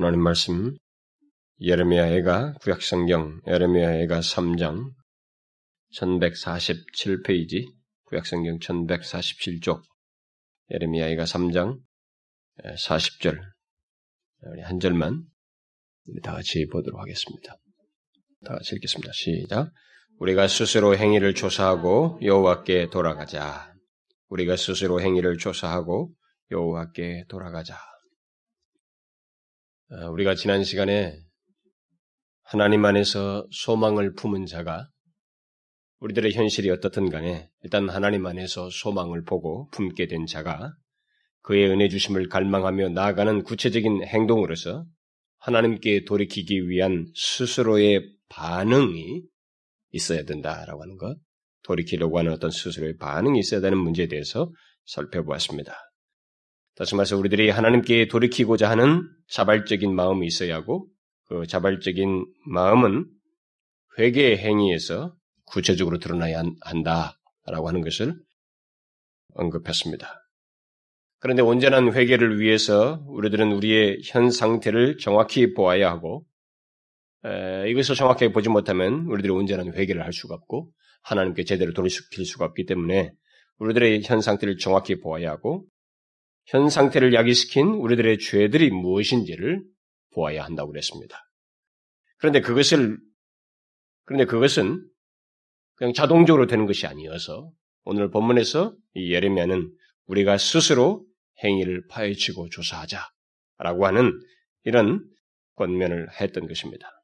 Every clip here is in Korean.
하나님 말씀 예레미야애가 구약성경 예레미야애가 3장 1147페이지 구약성경 1147쪽 예레미야애가 3장 40절 우리 한 절만 우리 다 같이 보도록 하겠습니다. 다 같이 읽겠습니다. 시작. 우리가 스스로 행위를 조사하고 여호와께 돌아가자. 우리가 스스로 행위를 조사하고 여호와께 돌아가자. 어, 우리가 지난 시간에 하나님 안에서 소망을 품은 자가 우리들의 현실이 어떻든 간에 일단 하나님 안에서 소망을 보고 품게 된 자가 그의 은혜 주심을 갈망하며 나아가는 구체적인 행동으로서 하나님께 돌이키기 위한 스스로의 반응이 있어야 된다라고 하는 것, 돌이키려고 하는 어떤 스스로의 반응이 있어야 되는 문제에 대해서 살펴보았습니다. 다시 말해서 우리들이 하나님께 돌이키고자 하는 자발적인 마음이 있어야 하고 그 자발적인 마음은 회개의 행위에서 구체적으로 드러나야 한다라고 하는 것을 언급했습니다. 그런데 온전한 회개를 위해서 우리들은 우리의 현 상태를 정확히 보아야 하고 에, 이것을 정확하게 보지 못하면 우리들이 온전한 회개를 할 수가 없고 하나님께 제대로 돌이킬 수가 없기 때문에 우리들의 현 상태를 정확히 보아야 하고 현 상태를 야기시킨 우리들의 죄들이 무엇인지를 보아야 한다고 그랬습니다. 그런데 그것을 그런데 그것은 그냥 자동적으로 되는 것이 아니어서 오늘 본문에서 이 예레미야는 우리가 스스로 행위를 파헤치고 조사하자라고 하는 이런 권면을 했던 것입니다.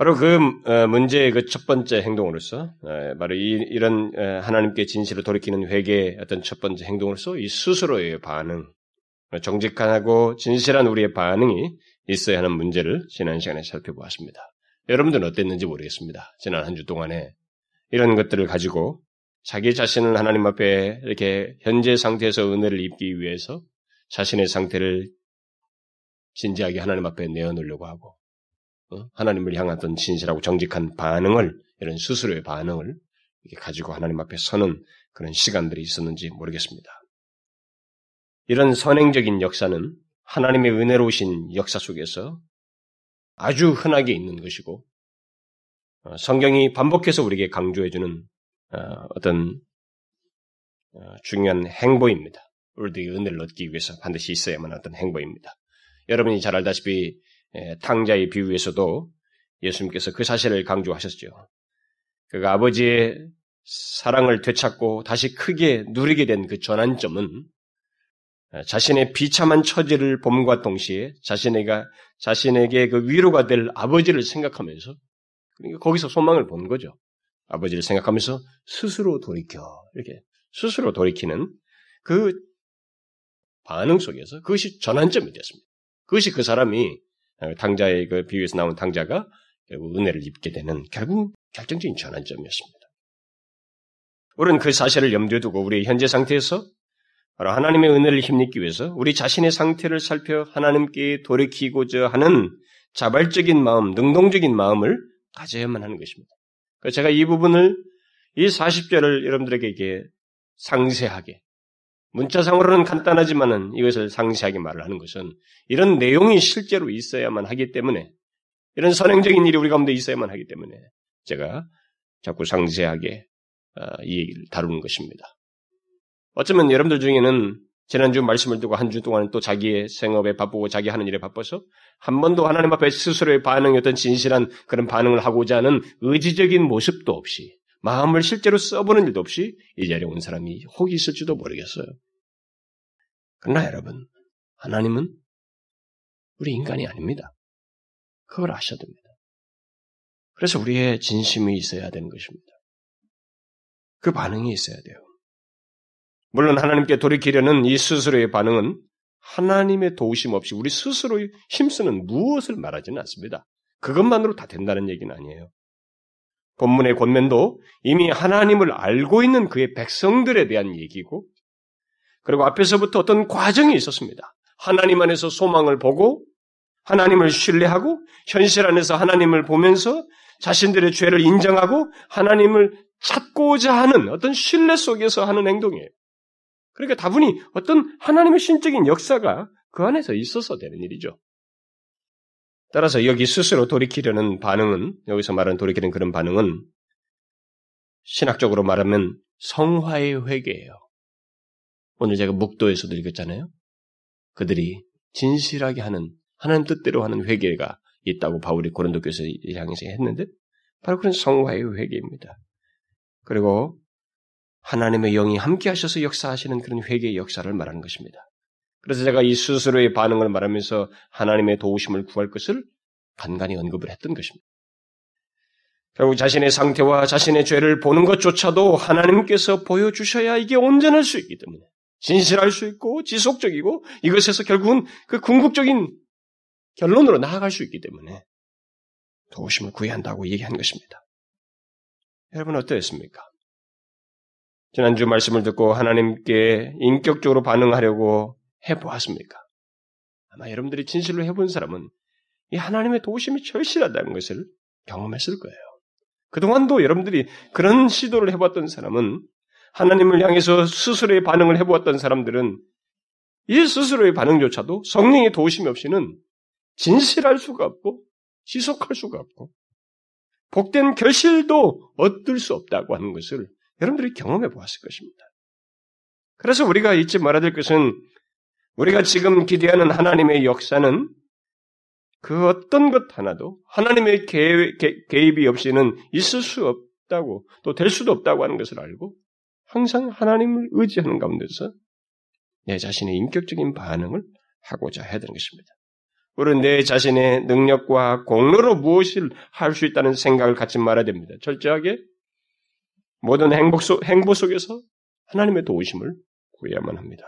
바로 그 어, 문제의 그 첫 번째 행동으로서 어, 바로 이, 런 어, 하나님께 진실을 돌이키는 회개의 어떤 첫 번째 행동으로서 이 스스로의 반응, 정직하고 진실한 우리의 반응이 있어야 하는 문제를 지난 시간에 살펴보았습니다. 여러분들은 어땠는지 모르겠습니다. 지난 한 주 동안에 이런 것들을 가지고 자기 자신을 하나님 앞에 이렇게 현재 상태에서 은혜를 입기 위해서 자신의 상태를 진지하게 하나님 앞에 내어놓으려고 하고 어? 하나님을 향하던 진실하고 정직한 반응을 이런 스스로의 반응을 가지고 하나님 앞에 서는 그런 시간들이 있었는지 모르겠습니다. 이런 선행적인 역사는 하나님의 은혜로우신 역사 속에서 아주 흔하게 있는 것이고 어, 성경이 반복해서 우리에게 강조해주는 어, 어떤 중요한 행보입니다. 우리들이 은혜를 얻기 위해서 반드시 있어야만 하던 행보입니다. 여러분이 잘 알다시피 예, 탕자의 비유에서도 예수님께서 그 사실을 강조하셨죠. 그가 아버지의 사랑을 되찾고 다시 크게 누리게 된 그 전환점은 예, 자신의 비참한 처지를 봄과 동시에 자신에게, 자신에게 그 위로가 될 아버지를 생각하면서 그러니까 거기서 소망을 본 거죠. 아버지를 생각하면서 스스로 돌이켜 이렇게 스스로 돌이키는 그 반응 속에서 그것이 전환점이 됐습니다. 그것이 그 사람이 당자의 그 비유에서 나온 당자가 결국 은혜를 입게 되는 결국 결정적인 전환점이었습니다. 우리는 그 사실을 염두에 두고 우리의 현재 상태에서 바로 하나님의 은혜를 힘입기 위해서 우리 자신의 상태를 살펴 하나님께 돌이키고자 하는 자발적인 마음, 능동적인 마음을 가져야만 하는 것입니다. 그래서 제가 이 부분을 이 40절을 여러분들에게 상세하게 문자상으로는 간단하지만은 이것을 상세하게 말을 하는 것은 이런 내용이 실제로 있어야만 하기 때문에 이런 선행적인 일이 우리 가운데 있어야만 하기 때문에 제가 자꾸 상세하게 어, 이 얘기를 다루는 것입니다. 어쩌면 여러분들 중에는 지난주 말씀을 두고 한 주 동안 또 자기의 생업에 바쁘고 자기 하는 일에 바빠서 한 번도 하나님 앞에 스스로의 반응이었던 진실한 그런 반응을 하고자 하는 의지적인 모습도 없이 마음을 실제로 써보는 일도 없이 이 자리에 온 사람이 혹이 있을지도 모르겠어요. 그러나 여러분, 하나님은 우리 인간이 아닙니다. 그걸 아셔야 됩니다. 그래서 우리의 진심이 있어야 되는 것입니다. 그 반응이 있어야 돼요. 물론 하나님께 돌이키려는 이 스스로의 반응은 하나님의 도우심 없이 우리 스스로 힘쓰는 무엇을 말하지는 않습니다. 그것만으로 다 된다는 얘기는 아니에요. 본문의 권면도 이미 하나님을 알고 있는 그의 백성들에 대한 얘기고, 그리고 앞에서부터 어떤 과정이 있었습니다. 하나님 안에서 소망을 보고, 하나님을 신뢰하고, 현실 안에서 하나님을 보면서 자신들의 죄를 인정하고, 하나님을 찾고자 하는 어떤 신뢰 속에서 하는 행동이에요. 그러니까 다분히 어떤 하나님의 신적인 역사가 그 안에서 있어서 되는 일이죠. 따라서 여기 스스로 돌이키려는 반응은 여기서 말하는 돌이키는 그런 반응은 신학적으로 말하면 성화의 회개예요. 오늘 제가 묵도에서도 읽었잖아요. 그들이 진실하게 하는 하나님 뜻대로 하는 회개가 있다고 바울이 고린도 교에서 향해서 했는데 바로 그런 성화의 회개입니다. 그리고 하나님의 영이 함께 하셔서 역사하시는 그런 회개의 역사를 말하는 것입니다. 그래서 제가 이 스스로의 반응을 말하면서 하나님의 도우심을 구할 것을 간간히 언급을 했던 것입니다. 결국 자신의 상태와 자신의 죄를 보는 것조차도 하나님께서 보여주셔야 이게 온전할 수 있기 때문에 진실할 수 있고 지속적이고 이것에서 결국은 그 궁극적인 결론으로 나아갈 수 있기 때문에 도우심을 구해야 한다고 얘기한 것입니다. 여러분 어떠했습니까? 지난주 말씀을 듣고 하나님께 인격적으로 반응하려고 해보았습니까? 아마 여러분들이 진실로 해본 사람은 이 하나님의 도우심이 절실하다는 것을 경험했을 거예요. 그동안도 여러분들이 그런 시도를 해봤던 사람은 하나님을 향해서 스스로의 반응을 해보았던 사람들은 이 스스로의 반응조차도 성령의 도우심이 없이는 진실할 수가 없고 지속할 수가 없고 복된 결실도 얻을 수 없다고 하는 것을 여러분들이 경험해 보았을 것입니다. 그래서 우리가 잊지 말아야 될 것은 우리가 지금 기대하는 하나님의 역사는 그 어떤 것 하나도 하나님의 개입이 없이는 있을 수 없다고 또 될 수도 없다고 하는 것을 알고 항상 하나님을 의지하는 가운데서 내 자신의 인격적인 반응을 하고자 해야 되는 것입니다. 우리는 내 자신의 능력과 공로로 무엇을 할 수 있다는 생각을 갖지 말아야 됩니다. 철저하게 모든 행복, 속, 행보 속에서 하나님의 도우심을 구해야만 합니다.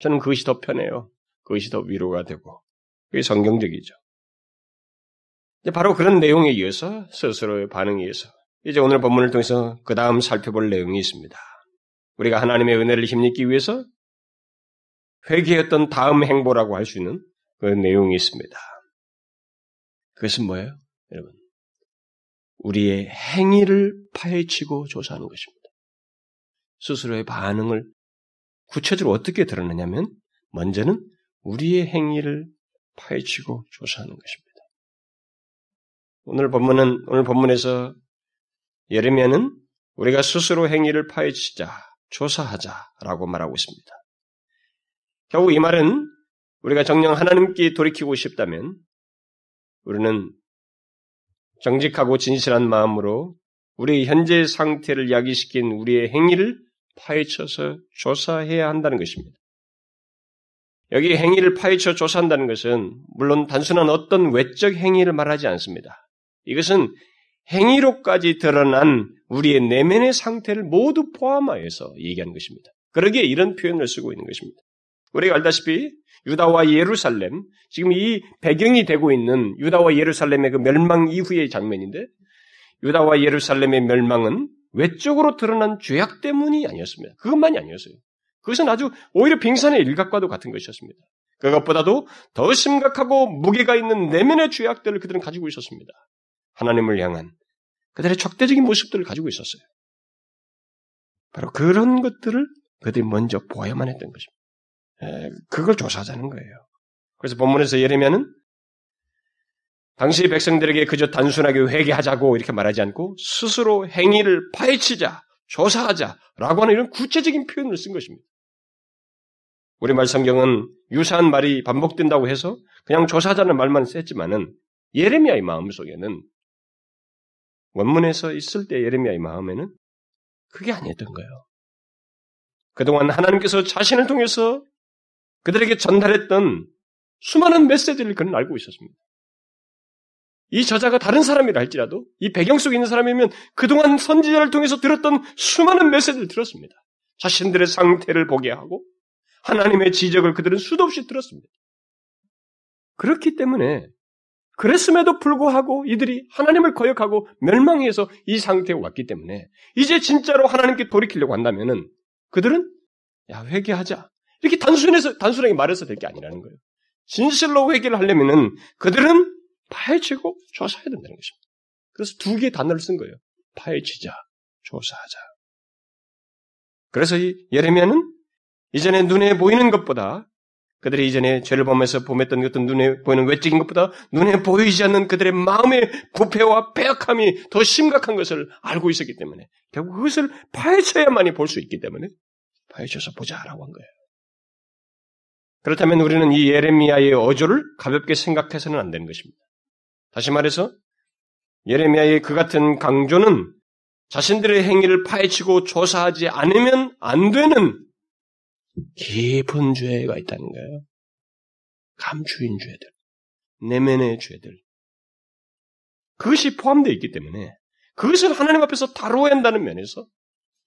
저는 그것이 더 편해요. 그것이 더 위로가 되고 그게 성경적이죠. 바로 그런 내용에 이어서 스스로의 반응에 의해서 이제 오늘 본문을 통해서 그 다음 살펴볼 내용이 있습니다. 우리가 하나님의 은혜를 힘입기 위해서 회개했던 다음 행보라고 할 수 있는 그 내용이 있습니다. 그것은 뭐예요? 여러분. 우리의 행위를 파헤치고 조사하는 것입니다. 스스로의 반응을 구체적으로 어떻게 드러내냐면, 먼저는 우리의 행위를 파헤치고 조사하는 것입니다. 오늘 본문은, 오늘 본문에서 예레미야는 우리가 스스로 행위를 파헤치자, 조사하자라고 말하고 있습니다. 결국 이 말은 우리가 정녕 하나님께 돌이키고 싶다면 우리는 정직하고 진실한 마음으로 우리의 현재 상태를 야기시킨 우리의 행위를 파헤쳐서 조사해야 한다는 것입니다. 여기 행위를 파헤쳐 조사한다는 것은 물론 단순한 어떤 외적 행위를 말하지 않습니다. 이것은 행위로까지 드러난 우리의 내면의 상태를 모두 포함하여서 얘기하는 것입니다. 그러기에 이런 표현을 쓰고 있는 것입니다. 우리가 알다시피 유다와 예루살렘, 지금 이 배경이 되고 있는 유다와 예루살렘의 그 멸망 이후의 장면인데, 유다와 예루살렘의 멸망은 외적으로 드러난 죄악 때문이 아니었습니다. 그것만이 아니었어요. 그것은 아주 오히려 빙산의 일각과도 같은 것이었습니다. 그것보다도 더 심각하고 무게가 있는 내면의 죄악들을 그들은 가지고 있었습니다. 하나님을 향한 그들의 적대적인 모습들을 가지고 있었어요. 바로 그런 것들을 그들이 먼저 보아야만 했던 것입니다. 그걸 조사하자는 거예요. 그래서 본문에서 예레미야는 당시 백성들에게 그저 단순하게 회개하자고 이렇게 말하지 않고 스스로 행위를 파헤치자, 조사하자라고 하는 이런 구체적인 표현을 쓴 것입니다. 우리말 성경은 유사한 말이 반복된다고 해서 그냥 조사하자는 말만 썼지만은 예레미야의 마음 속에는 원문에서 있을 때 예레미야의 마음에는 그게 아니었던 거예요. 그동안 하나님께서 자신을 통해서 그들에게 전달했던 수많은 메시지를 그는 알고 있었습니다. 이 저자가 다른 사람이라 할지라도 이 배경 속에 있는 사람이면 그동안 선지자를 통해서 들었던 수많은 메시지를 들었습니다. 자신들의 상태를 보게 하고 하나님의 지적을 그들은 수도 없이 들었습니다. 그렇기 때문에 그랬음에도 불구하고 이들이 하나님을 거역하고 멸망해서 이 상태에 왔기 때문에 이제 진짜로 하나님께 돌이키려고 한다면은 그들은 야 회개하자 이렇게 단순해서, 단순하게 말해서 될 게 아니라는 거예요. 진실로 회개를 하려면은 그들은 파헤치고 조사해야 된다는 것입니다. 그래서 두 개의 단어를 쓴 거예요. 파헤치자, 조사하자. 그래서 이 예레미야는 이전에 눈에 보이는 것보다 그들이 이전에 죄를 범해서 범했던 어떤 눈에 보이는 외적인 것보다 눈에 보이지 않는 그들의 마음의 부패와 배약함이 더 심각한 것을 알고 있었기 때문에 결국 그것을 파헤쳐야만이 볼 수 있기 때문에 파헤쳐서 보자라고 한 거예요. 그렇다면 우리는 이 예레미야의 어조를 가볍게 생각해서는 안 되는 것입니다. 다시 말해서 예레미야의 그 같은 강조는 자신들의 행위를 파헤치고 조사하지 않으면 안 되는 깊은 죄가 있다는 거예요. 감추인 죄들, 내면의 죄들. 그것이 포함되어 있기 때문에 그것을 하나님 앞에서 다루어야 한다는 면에서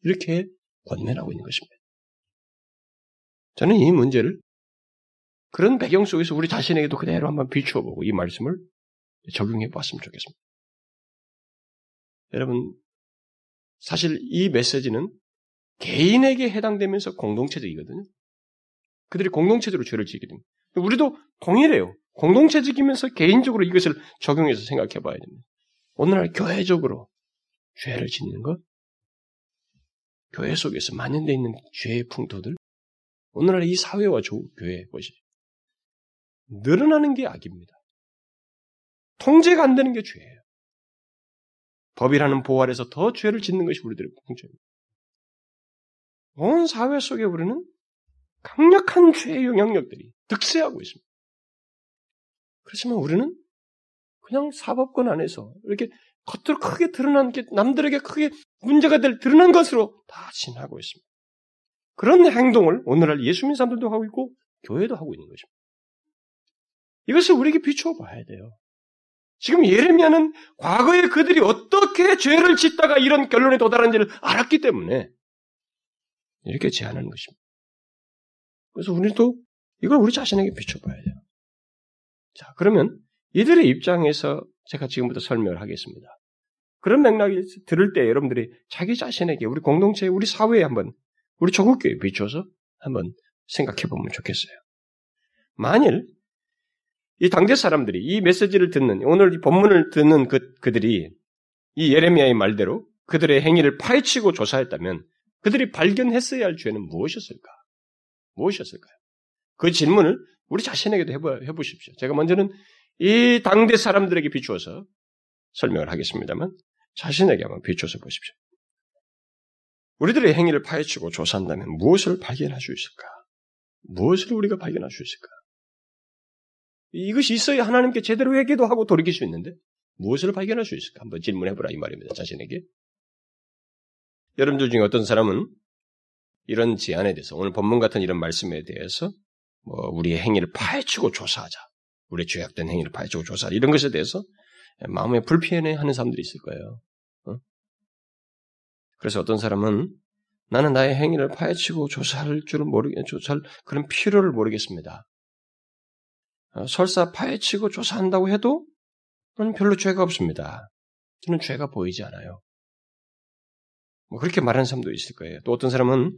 이렇게 권면하고 있는 것입니다. 저는 이 문제를 그런 배경 속에서 우리 자신에게도 그대로 한번 비추어 보고 이 말씀을 적용해 보았으면 좋겠습니다. 여러분, 사실 이 메시지는 개인에게 해당되면서 공동체적이거든요. 그들이 공동체적으로 죄를 지게 됩니다. 우리도 동일해요. 공동체적이면서 개인적으로 이것을 적용해서 생각해 봐야 됩니다. 오늘날 교회적으로 죄를 짓는 것, 교회 속에서 만연되어 있는 죄의 풍토들, 오늘날 이 사회와 조, 교회 것이 늘어나는 게 악입니다. 통제가 안 되는 게 죄예요. 법이라는 아래서 더 죄를 짓는 것이 우리들의 풍토입니다. 온 사회 속에 우리는 강력한 죄의 영향력들이 득세하고 있습니다. 그렇지만 우리는 그냥 사법권 안에서 이렇게 겉으로 크게 드러난 게 남들에게 크게 문제가 될 드러난 것으로 다 지나고 있습니다. 그런 행동을 오늘날 예수 믿는 사람들도 하고 있고 교회도 하고 있는 것입니다. 이것을 우리에게 비추어 봐야 돼요. 지금 예레미야는 과거에 그들이 어떻게 죄를 짓다가 이런 결론에 도달한지를 알았기 때문에 이렇게 제안하는 것입니다. 그래서 우리도 이걸 우리 자신에게 비춰봐야 돼요. 자, 그러면 이들의 입장에서 제가 지금부터 설명을 하겠습니다. 그런 맥락을 들을 때 여러분들이 자기 자신에게 우리 공동체, 우리 사회에 한번 우리 조국교회에 비춰서 한번 생각해 보면 좋겠어요. 만일 이 당대 사람들이 이 메시지를 듣는 오늘 이 본문을 듣는 그, 그들이 이 예레미야의 말대로 그들의 행위를 파헤치고 조사했다면 그들이 발견했어야 할 죄는 무엇이었을까? 무엇이었을까요? 그 질문을 우리 자신에게도 해보, 해보십시오. 제가 먼저는 이 당대 사람들에게 비추어서 설명을 하겠습니다만 자신에게 한번 비추어서 보십시오. 우리들의 행위를 파헤치고 조사한다면 무엇을 발견할 수 있을까? 무엇을 우리가 발견할 수 있을까? 이것이 있어야 하나님께 제대로 회개도 하고 돌이킬 수 있는데 무엇을 발견할 수 있을까? 한번 질문해보라 이 말입니다. 자신에게. 여러분들 중에 어떤 사람은 이런 제안에 대해서 오늘 본문 같은 이런 말씀에 대해서 뭐 우리의 행위를 파헤치고 조사하자. 우리의 죄악된 행위를 파헤치고 조사하자. 이런 것에 대해서 마음에 불편해하는 사람들이 있을 거예요. 어? 그래서 어떤 사람은 나는 나의 행위를 파헤치고 조사할 줄은 모르겠, 조사할 그런 필요를 모르겠습니다. 어, 설사 파헤치고 조사한다고 해도 저는 별로 죄가 없습니다. 저는 죄가 보이지 않아요. 뭐 그렇게 말하는 사람도 있을 거예요. 또 어떤 사람은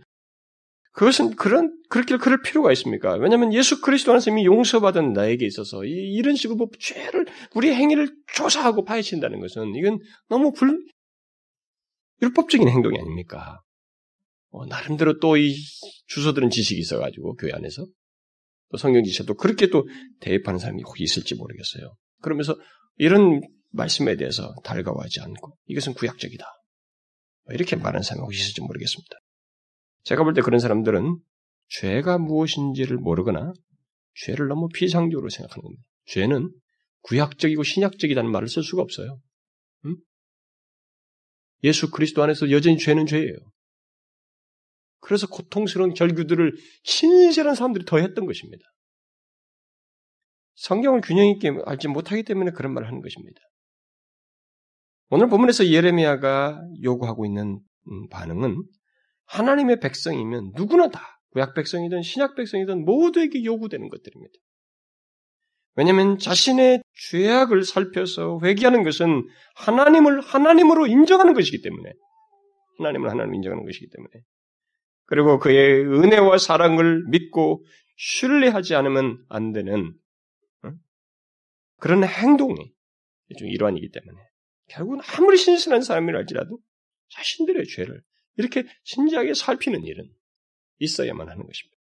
그것은 그런 그렇게 그럴 필요가 있습니까? 왜냐하면 예수 그리스도 안에서 이미 용서받은 나에게 있어서 이, 런 식으로 뭐 죄를 우리 행위를 조사하고 파헤친다는 것은 이건 너무 불 율법적인 행동이 아닙니까? 어, 나름대로 또 이 주소들은 지식이 있어가지고 교회 안에서 또 성경 지식도 그렇게 또 대입하는 사람이 혹 있을지 모르겠어요. 그러면서 이런 말씀에 대해서 달가워하지 않고 이것은 구약적이다. 이렇게 말하는 사람이 혹시 있을지 모르겠습니다. 제가 볼 때 그런 사람들은 죄가 무엇인지를 모르거나 죄를 너무 피상적으로 생각하는 겁니다. 죄는 구약적이고 신약적이라는 말을 쓸 수가 없어요. 음? 예수 그리스도 안에서 여전히 죄는 죄예요. 그래서 고통스러운 절규들을 신실한 사람들이 더 했던 것입니다. 성경을 균형 있게 알지 못하기 때문에 그런 말을 하는 것입니다. 오늘 본문에서 예레미야가 요구하고 있는 음, 반응은 하나님의 백성이면 누구나 다 구약 백성이든 신약 백성이든 모두에게 요구되는 것들입니다. 왜냐하면 자신의 죄악을 살펴서 회개하는 것은 하나님을 하나님으로 인정하는 것이기 때문에 하나님을 하나님 인정하는 것이기 때문에 그리고 그의 은혜와 사랑을 믿고 신뢰하지 않으면 안 되는 그런 행동이 일환이기 때문에 결국은 아무리 신선한 사람이랄지라도 자신들의 죄를 이렇게 진지하게 살피는 일은 있어야만 하는 것입니다.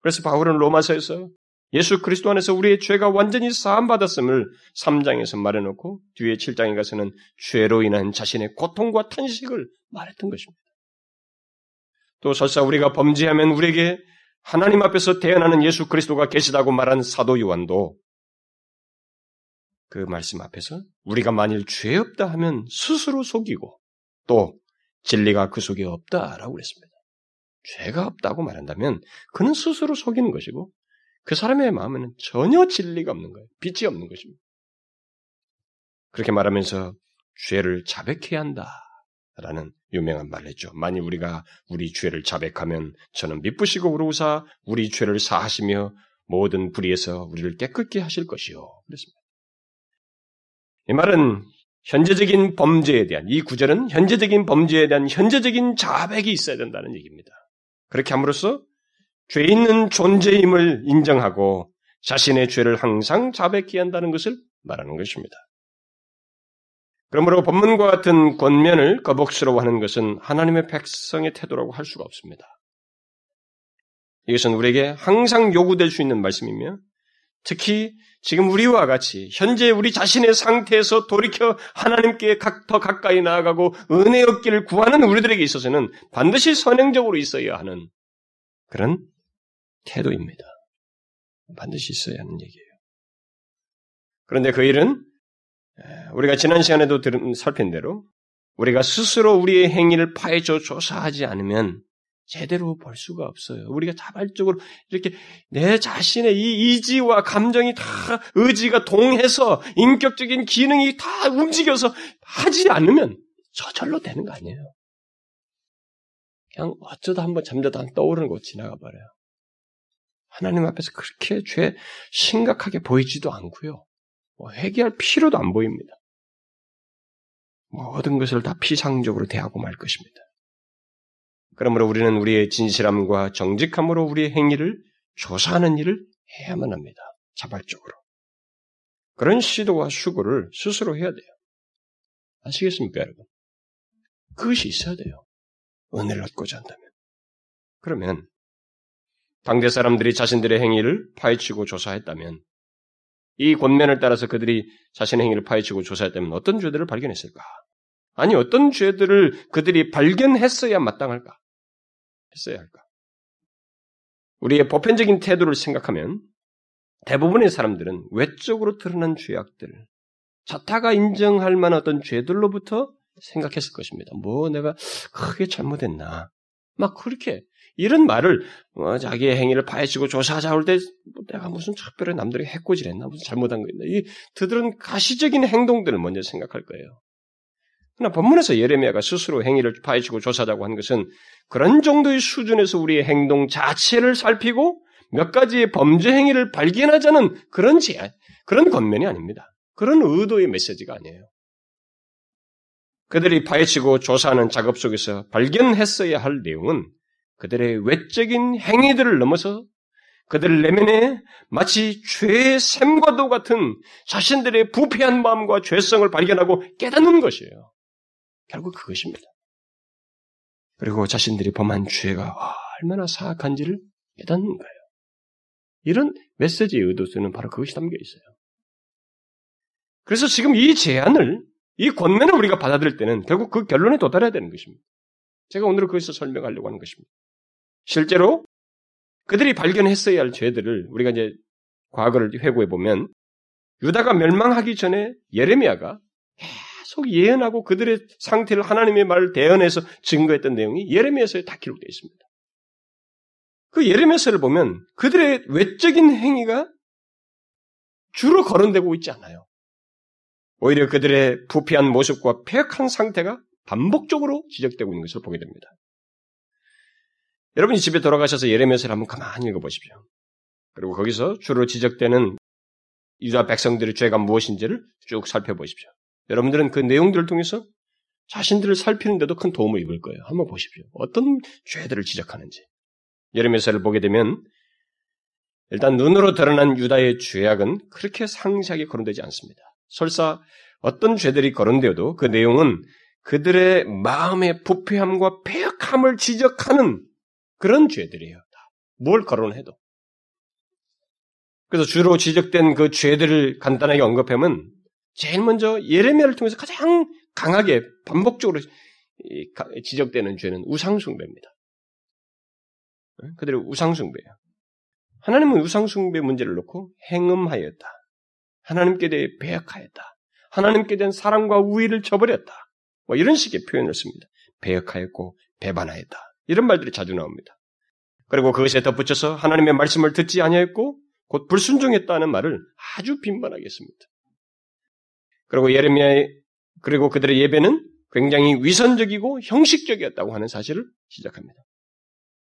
그래서 바울은 로마서에서 예수 그리스도 안에서 우리의 죄가 완전히 사함받았음을 3장에서 말해놓고 뒤에 7장에 가서는 죄로 인한 자신의 고통과 탄식을 말했던 것입니다. 또 설사 우리가 범죄하면 우리에게 하나님 앞에서 대언하는 예수 그리스도가 계시다고 말한 사도 요한도 그 말씀 앞에서 우리가 만일 죄 없다 하면 스스로 속이고 또 진리가 그 속에 없다라고 그랬습니다. 죄가 없다고 말한다면 그는 스스로 속이는 것이고 그 사람의 마음에는 전혀 진리가 없는 거예요. 빛이 없는 것입니다. 그렇게 말하면서 죄를 자백해야 한다. 라는 유명한 말을 했죠. 만일 우리가 우리 죄를 자백하면 저는 미쁘시고 우르우사 우리 죄를 사하시며 모든 불의에서 우리를 깨끗게 하실 것이요. 그랬습니다. 이 말은 현재적인 범죄에 대한 이 구절은 현재적인 범죄에 대한 현재적인 자백이 있어야 된다는 얘기입니다. 그렇게 함으로써 죄 있는 존재임을 인정하고 자신의 죄를 항상 자백해야 한다는 것을 말하는 것입니다. 그러므로 본문과 같은 권면을 거북스러워하는 것은 하나님의 백성의 태도라고 할 수가 없습니다. 이것은 우리에게 항상 요구될 수 있는 말씀이며 특히 지금 우리와 같이 현재 우리 자신의 상태에서 돌이켜 하나님께 더 가까이 나아가고 은혜 얻기를 구하는 우리들에게 있어서는 반드시 선행적으로 있어야 하는 그런 태도입니다. 반드시 있어야 하는 얘기예요. 그런데 그 일은 우리가 지난 시간에도 들은 살핀 대로 우리가 스스로 우리의 행위를 파헤쳐 조사하지 않으면 제대로 볼 수가 없어요. 우리가 자발적으로 이렇게 내 자신의 이 이지와 감정이 다 의지가 동해서 인격적인 기능이 다 움직여서 하지 않으면 저절로 되는 거 아니에요. 그냥 어쩌다 한번 잠자다 떠오르는 거 지나가 버려요. 하나님 앞에서 그렇게 죄 심각하게 보이지도 않고요. 뭐 회개할 필요도 안 보입니다. 모든 것을 다 피상적으로 대하고 말 것입니다. 그러므로 우리는 우리의 진실함과 정직함으로 우리의 행위를 조사하는 일을 해야만 합니다. 자발적으로. 그런 시도와 수고를 스스로 해야 돼요. 아시겠습니까, 여러분? 그것이 있어야 돼요. 은혜를 얻고자 한다면. 그러면 당대 사람들이 자신들의 행위를 파헤치고 조사했다면 이 권면을 따라서 그들이 자신의 행위를 파헤치고 조사했다면 어떤 죄들을 발견했을까? 아니 어떤 죄들을 그들이 발견했어야 마땅할까? 했어야 할까? 우리의 보편적인 태도를 생각하면 대부분의 사람들은 외적으로 드러난 죄악들, 자타가 인정할 만한 어떤 죄들로부터 생각했을 것입니다. 뭐 내가 크게 잘못했나? 막 그렇게 이런 말을 어, 자기의 행위를 파헤치고 조사하자 올 때 내가 무슨 특별히 남들이 해코지했나 무슨 잘못한 거 있나 이 그들은 가시적인 행동들을 먼저 생각할 거예요. 그러나 본문에서 예레미야가 스스로 행위를 파헤치고 조사하자고 한 것은 그런 정도의 수준에서 우리의 행동 자체를 살피고 몇 가지의 범죄 행위를 발견하자는 그런 제안, 그런 권면이 아닙니다. 그런 의도의 메시지가 아니에요. 그들이 파헤치고 조사하는 작업 속에서 발견했어야 할 내용은 그들의 외적인 행위들을 넘어서 그들 내면에 마치 죄의 샘과도 같은 자신들의 부패한 마음과 죄성을 발견하고 깨닫는 것이에요. 결국 그것입니다. 그리고 자신들이 범한 죄가 얼마나 사악한지를 깨닫는 거예요. 이런 메시지의 의도서는 바로 그것이 담겨 있어요. 그래서 지금 이 제안을, 이 권면을 우리가 받아들일 때는 결국 그 결론에 도달해야 되는 것입니다. 제가 오늘은 거기서 설명하려고 하는 것입니다. 실제로 그들이 발견했어야 할 죄들을 우리가 이제 과거를 회고해 보면 유다가 멸망하기 전에 예레미야가 계속 예언하고 그들의 상태를 하나님의 말을 대언해서 증거했던 내용이 예레미야서에 다 기록되어 있습니다. 그 예레미야서를 보면 그들의 외적인 행위가 주로 거론되고 있지 않아요. 오히려 그들의 부패한 모습과 폐역한 상태가 반복적으로 지적되고 있는 것을 보게 됩니다. 여러분이 집에 돌아가셔서 예레미야서를 한번 가만히 읽어보십시오. 그리고 거기서 주로 지적되는 유다 백성들의 죄가 무엇인지를 쭉 살펴보십시오. 여러분들은 그 내용들을 통해서 자신들을 살피는데도 큰 도움을 입을 거예요. 한번 보십시오. 어떤 죄들을 지적하는지. 예레미야서를 보게 되면 일단 눈으로 드러난 유다의 죄악은 그렇게 상세하게 거론되지 않습니다. 설사 어떤 죄들이 거론되어도 그 내용은 그들의 마음의 부패함과 폐역함을 지적하는 그런 죄들이에요. 뭘 거론해도. 그래서 주로 지적된 그 죄들을 간단하게 언급하면 제일 먼저 예레미야를 통해서 가장 강하게 반복적으로 지적되는 죄는 우상숭배입니다. 그들의 우상숭배예요. 하나님은 우상숭배 문제를 놓고 행음하였다. 하나님께 대해 배역하였다. 하나님께 대한 사랑과 우위를 저버렸다. 뭐 이런 식의 표현을 씁니다. 배역하였고 배반하였다. 이런 말들이 자주 나옵니다. 그리고 그것에 덧붙여서 하나님의 말씀을 듣지 아니했고 곧 불순종했다는 말을 아주 빈번하게 씁니다. 그리고 예레미야의 그리고 그들의 예배는 굉장히 위선적이고 형식적이었다고 하는 사실을 시작합니다.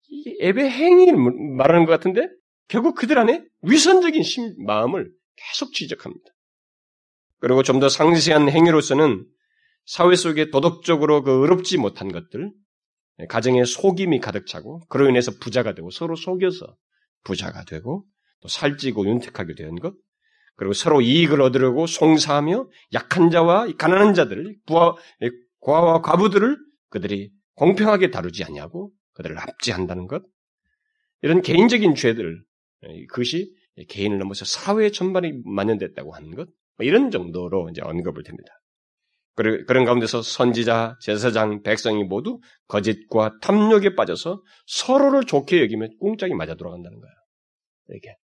이 예배 행위를 말하는 것 같은데 결국 그들 안에 위선적인 심, 마음을 계속 지적합니다. 그리고 좀 더 상세한 행위로서는 사회 속에 도덕적으로 그 의롭지 못한 것들, 가정에 속임이 가득 차고 그로 인해서 부자가 되고 서로 속여서 부자가 되고 또 살찌고 윤택하게 되는 것, 그리고 서로 이익을 얻으려고 송사하며 약한 자와 가난한 자들, 부하, 고아와 과부들을 그들이 공평하게 다루지 않냐고 그들을 압제한다는 것, 이런 개인적인 죄들, 그것이 개인을 넘어서 사회 전반에 만연됐다고 하는 것, 뭐 이런 정도로 이제 언급을 됩니다. 그런 가운데서 선지자, 제사장, 백성이 모두 거짓과 탐욕에 빠져서 서로를 좋게 여기면 꽁짝이 맞아 돌아간다는 거예요. 이게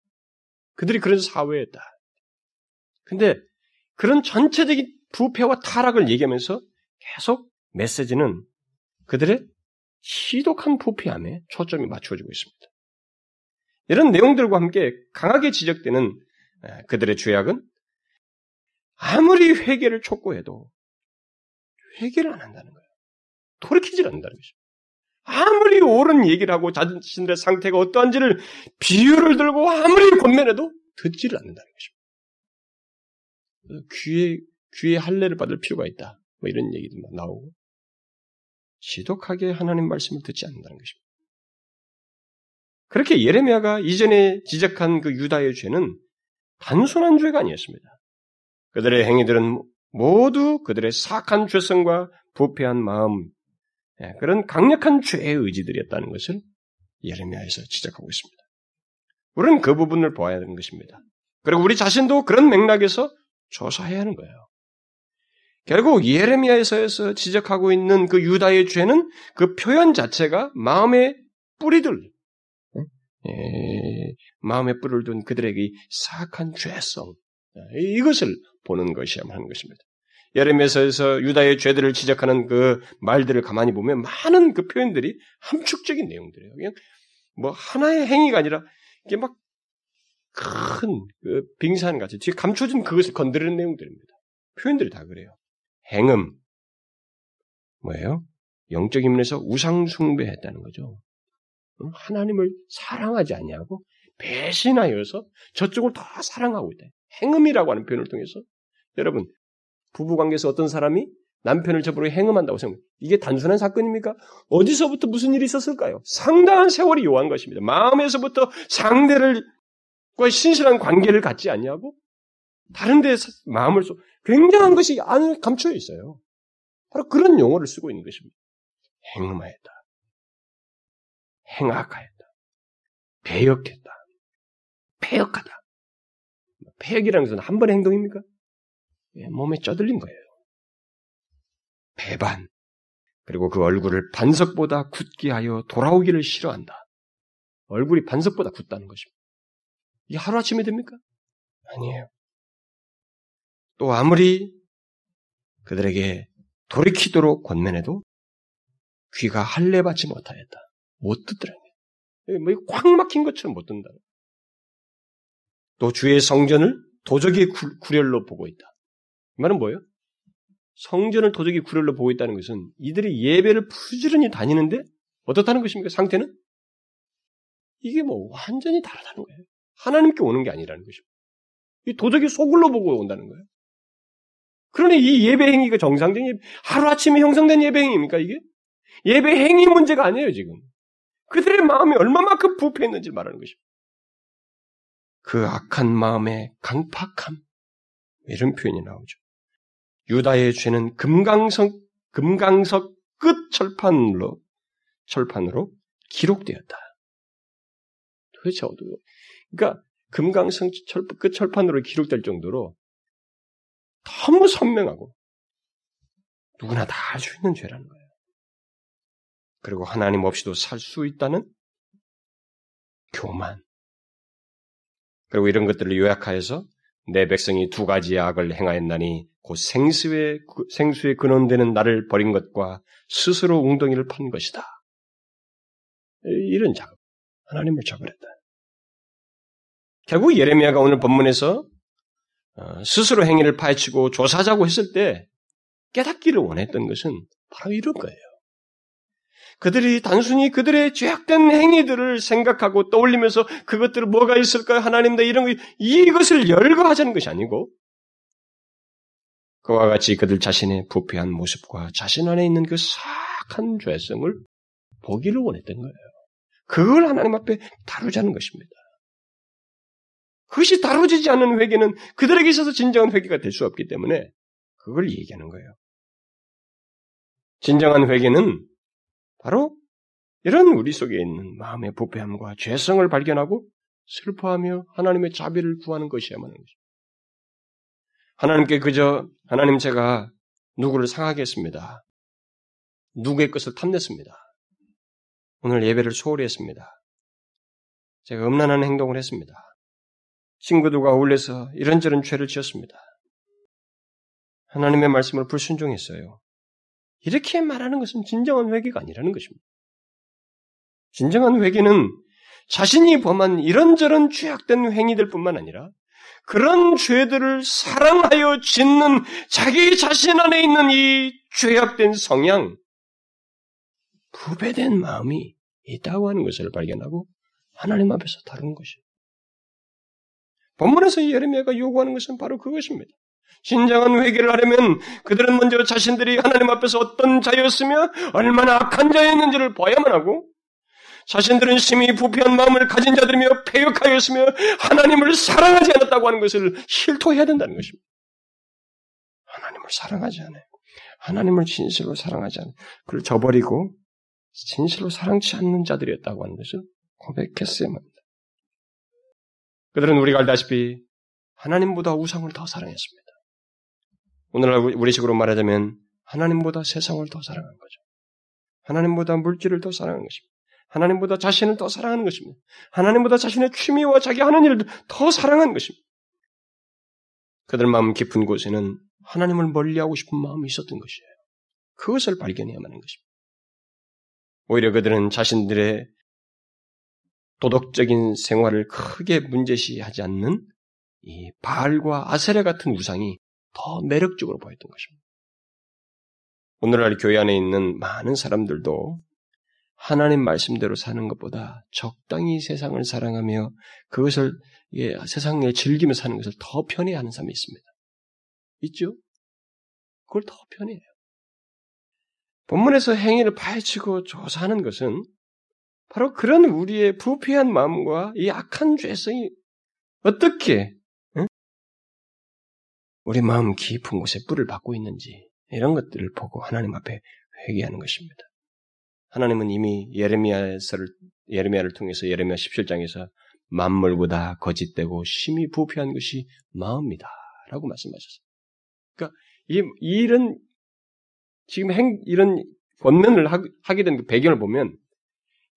그들이 그런 사회였다. 근데 그런 전체적인 부패와 타락을 얘기하면서 계속 메시지는 그들의 시독한 부패함에 초점이 맞추어지고 있습니다. 이런 내용들과 함께 강하게 지적되는 그들의 죄악은 아무리 회개를 촉구해도 회개를 안 한다는 거예요. 돌이키질 않는다는 것이죠. 아무리 옳은 얘기를 하고 자신들의 상태가 어떠한지를 비유를 들고 아무리 권면해도 듣지를 않는다는 것입니다. 귀에, 귀에 할례를 받을 필요가 있다. 뭐 이런 얘기도 나오고. 지독하게 하나님 말씀을 듣지 않는다는 것입니다. 그렇게 예레미야가 이전에 지적한 그 유다의 죄는 단순한 죄가 아니었습니다. 그들의 행위들은 모두 그들의 사악한 죄성과 부패한 마음, 예, 그런 강력한 죄의 의지들이었다는 것을 예레미야에서 지적하고 있습니다. 우리는 그 부분을 보아야 하는 것입니다. 그리고 우리 자신도 그런 맥락에서 조사해야 하는 거예요. 결국 예레미야에서 지적하고 있는 그 유다의 죄는 그 표현 자체가 마음의 뿌리들, 예, 마음의 뿌리를 둔 그들에게 사악한 죄성, 이것을 보는 것이야 하는 것입니다. 예레미야에서 유다의 죄들을 지적하는 그 말들을 가만히 보면 많은 그 표현들이 함축적인 내용들이에요. 그냥 뭐 하나의 행위가 아니라 이게 막 큰 그 빙산 같이 뒤에 감춰진 그것을 건드리는 내용들입니다. 표현들이 다 그래요. 행음 뭐예요? 영적인 면에서 우상 숭배했다는 거죠. 하나님을 사랑하지 않냐고 배신하여서 저쪽을 더 사랑하고 있다. 행음이라고 하는 표현을 통해서 여러분 부부 관계에서 어떤 사람이 남편을 저으로 행음한다고 생각해요. 이게 단순한 사건입니까? 어디서부터 무슨 일이 있었을까요? 상당한 세월이 요한 것입니다. 마음에서부터 상대를 과 신실한 관계를 갖지 않냐고? 다른 데 마음을 쏘 굉장한 것이 안에 감춰 있어요. 바로 그런 용어를 쓰고 있는 것입니다. 행음하였다. 행악하였다. 배역했다. 폐역하다. 폐역이라는 것은 한 번의 행동입니까? 예, 몸에 쪄들린 거예요. 배반. 그리고 그 얼굴을 반석보다 굳게 하여 돌아오기를 싫어한다. 얼굴이 반석보다 굳다는 것입니다. 이게 하루아침에 됩니까? 아니에요. 또 아무리 그들에게 돌이키도록 권면해도 귀가 할례받지 못하였다. 못 듣더라고요. 뭐꽉 막힌 것처럼 못 듣는다. 또 주의 성전을 도적의 구렬로 보고 있다. 이 말은 뭐예요? 성전을 도적의 구렬로 보고 있다는 것은 이들이 예배를 부지런히 다니는데 어떻다는 것입니까? 상태는? 이게 뭐 완전히 다르다는 거예요. 하나님께 오는 게 아니라는 것이죠. 이 도적이 속을로 보고 온다는 거예요. 그러니 이 예배 행위가 정상적인 하루아침에 형성된 예배 행위입니까, 이게? 예배 행위 문제가 아니에요, 지금. 그들의 마음이 얼마만큼 부패했는지 말하는 것입니다. 그 악한 마음의 강팍함, 이런 표현이 나오죠. 유다의 죄는 금강석, 금강석 끝 철판으로, 철판으로 기록되었다. 도대체 어디요? 그러니까 금강성 철, 끝 철판으로 기록될 정도로 너무 선명하고 누구나 다 알 수 있는 죄라는 거예요. 그리고 하나님 없이도 살 수 있다는 교만. 그리고 이런 것들을 요약하여서 내 백성이 두 가지 악을 행하였나니 곧 생수의 생수에 근원되는 나를 버린 것과 스스로 웅덩이를 판 것이다. 이런 작업. 하나님을 저버렸다. 결국 예레미야가 오늘 본문에서 어, 스스로 행위를 파헤치고 조사하자고 했을 때 깨닫기를 원했던 것은 바로 이런 거예요. 그들이 단순히 그들의 죄악된 행위들을 생각하고 떠올리면서 그것들 뭐가 있을까요? 하나님다 이런 거, 이것을 열거하자는 것이 아니고 그와 같이 그들 자신의 부패한 모습과 자신 안에 있는 그 사악한 죄성을 보기를 원했던 거예요. 그걸 하나님 앞에 다루자는 것입니다. 그것이 다루어지지 않는 회개는 그들에게 있어서 진정한 회개가 될 수 없기 때문에 그걸 얘기하는 거예요. 진정한 회개는 바로 이런 우리 속에 있는 마음의 부패함과 죄성을 발견하고 슬퍼하며 하나님의 자비를 구하는 것이야만 하는 것입니다. 하나님께 그저 하나님 제가 누구를 상하게 했습니다. 누구의 것을 탐냈습니다. 오늘 예배를 소홀히 했습니다. 제가 음란한 행동을 했습니다. 친구들과 어울려서 이런저런 죄를 지었습니다. 하나님의 말씀을 불순종했어요. 이렇게 말하는 것은 진정한 회개가 아니라는 것입니다. 진정한 회개는 자신이 범한 이런저런 죄악된 행위들 뿐만 아니라 그런 죄들을 사랑하여 짓는 자기 자신 안에 있는 이 죄악된 성향, 부배된 마음이 있다고 하는 것을 발견하고 하나님 앞에서 다루는 것이에요. 본문에서 예레미야가 요구하는 것은 바로 그것입니다. 진정한 회개를 하려면 그들은 먼저 자신들이 하나님 앞에서 어떤 자였으며 얼마나 악한 자였는지를 봐야만 하고 자신들은 심히 부패한 마음을 가진 자들이며 폐역하였으며 하나님을 사랑하지 않았다고 하는 것을 실토해야 된다는 것입니다. 하나님을 사랑하지 않아요. 하나님을 진실로 사랑하지 않아요. 그걸 저버리고 진실로 사랑치 않는 자들이었다고 하는 것을 고백했어야만 합니다. 그들은 우리가 알다시피 하나님보다 우상을 더 사랑했습니다. 오늘날 우리식으로 말하자면 하나님보다 세상을 더 사랑한 거죠. 하나님보다 물질을 더 사랑한 것입니다. 하나님보다 자신을 더 사랑하는 것입니다. 하나님보다 자신의 취미와 자기 하는 일을 더 사랑하는 것입니다. 그들 마음 깊은 곳에는 하나님을 멀리하고 싶은 마음이 있었던 것이에요. 그것을 발견해야만 하는 것입니다. 오히려 그들은 자신들의 도덕적인 생활을 크게 문제시하지 않는 이 바알과 아세레 같은 우상이 더 매력적으로 보였던 것입니다. 오늘날 교회 안에 있는 많은 사람들도 하나님 말씀대로 사는 것보다 적당히 세상을 사랑하며 그것을 예, 세상에 즐기며 사는 것을 더 편해하는 사람이 있습니다. 있죠? 그걸 더 편해해요. 본문에서 행위를 파헤치고 조사하는 것은 바로 그런 우리의 부패한 마음과 이 악한 죄성이 어떻게 우리 마음 깊은 곳에 뿔을 받고 있는지 이런 것들을 보고 하나님 앞에 회개하는 것입니다. 하나님은 이미 예레미야서를 예레미야를 통해서 예레미야 17장에서 만물보다 거짓되고 심히 부패한 것이 마음이다라고 말씀하셨어요. 그러니까 이 이런 지금 행 이런 권면을 하게 된 그 배경을 보면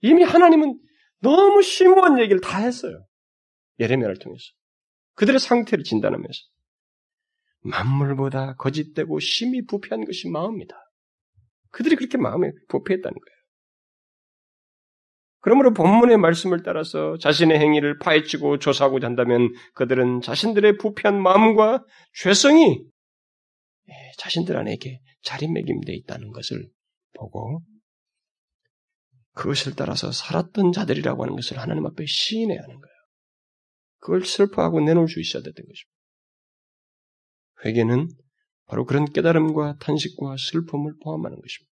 이미 하나님은 너무 심오한 얘기를 다 했어요. 예레미야를 통해서 그들의 상태를 진단하면서 만물보다 거짓되고 심히 부패한 것이 마음이다. 그들이 그렇게 마음에 부패했다는 거예요. 그러므로 본문의 말씀을 따라서 자신의 행위를 파헤치고 조사하고자 한다면 그들은 자신들의 부패한 마음과 죄성이 예, 자신들 안에게 자리매김되어 있다는 것을 보고 그것을 따라서 살았던 자들이라고 하는 것을 하나님 앞에 시인해야 하는 거예요. 그걸 슬퍼하고 내놓을 수 있어야 됐던 것입니다. 회개는 바로 그런 깨달음과 탄식과 슬픔을 포함하는 것입니다.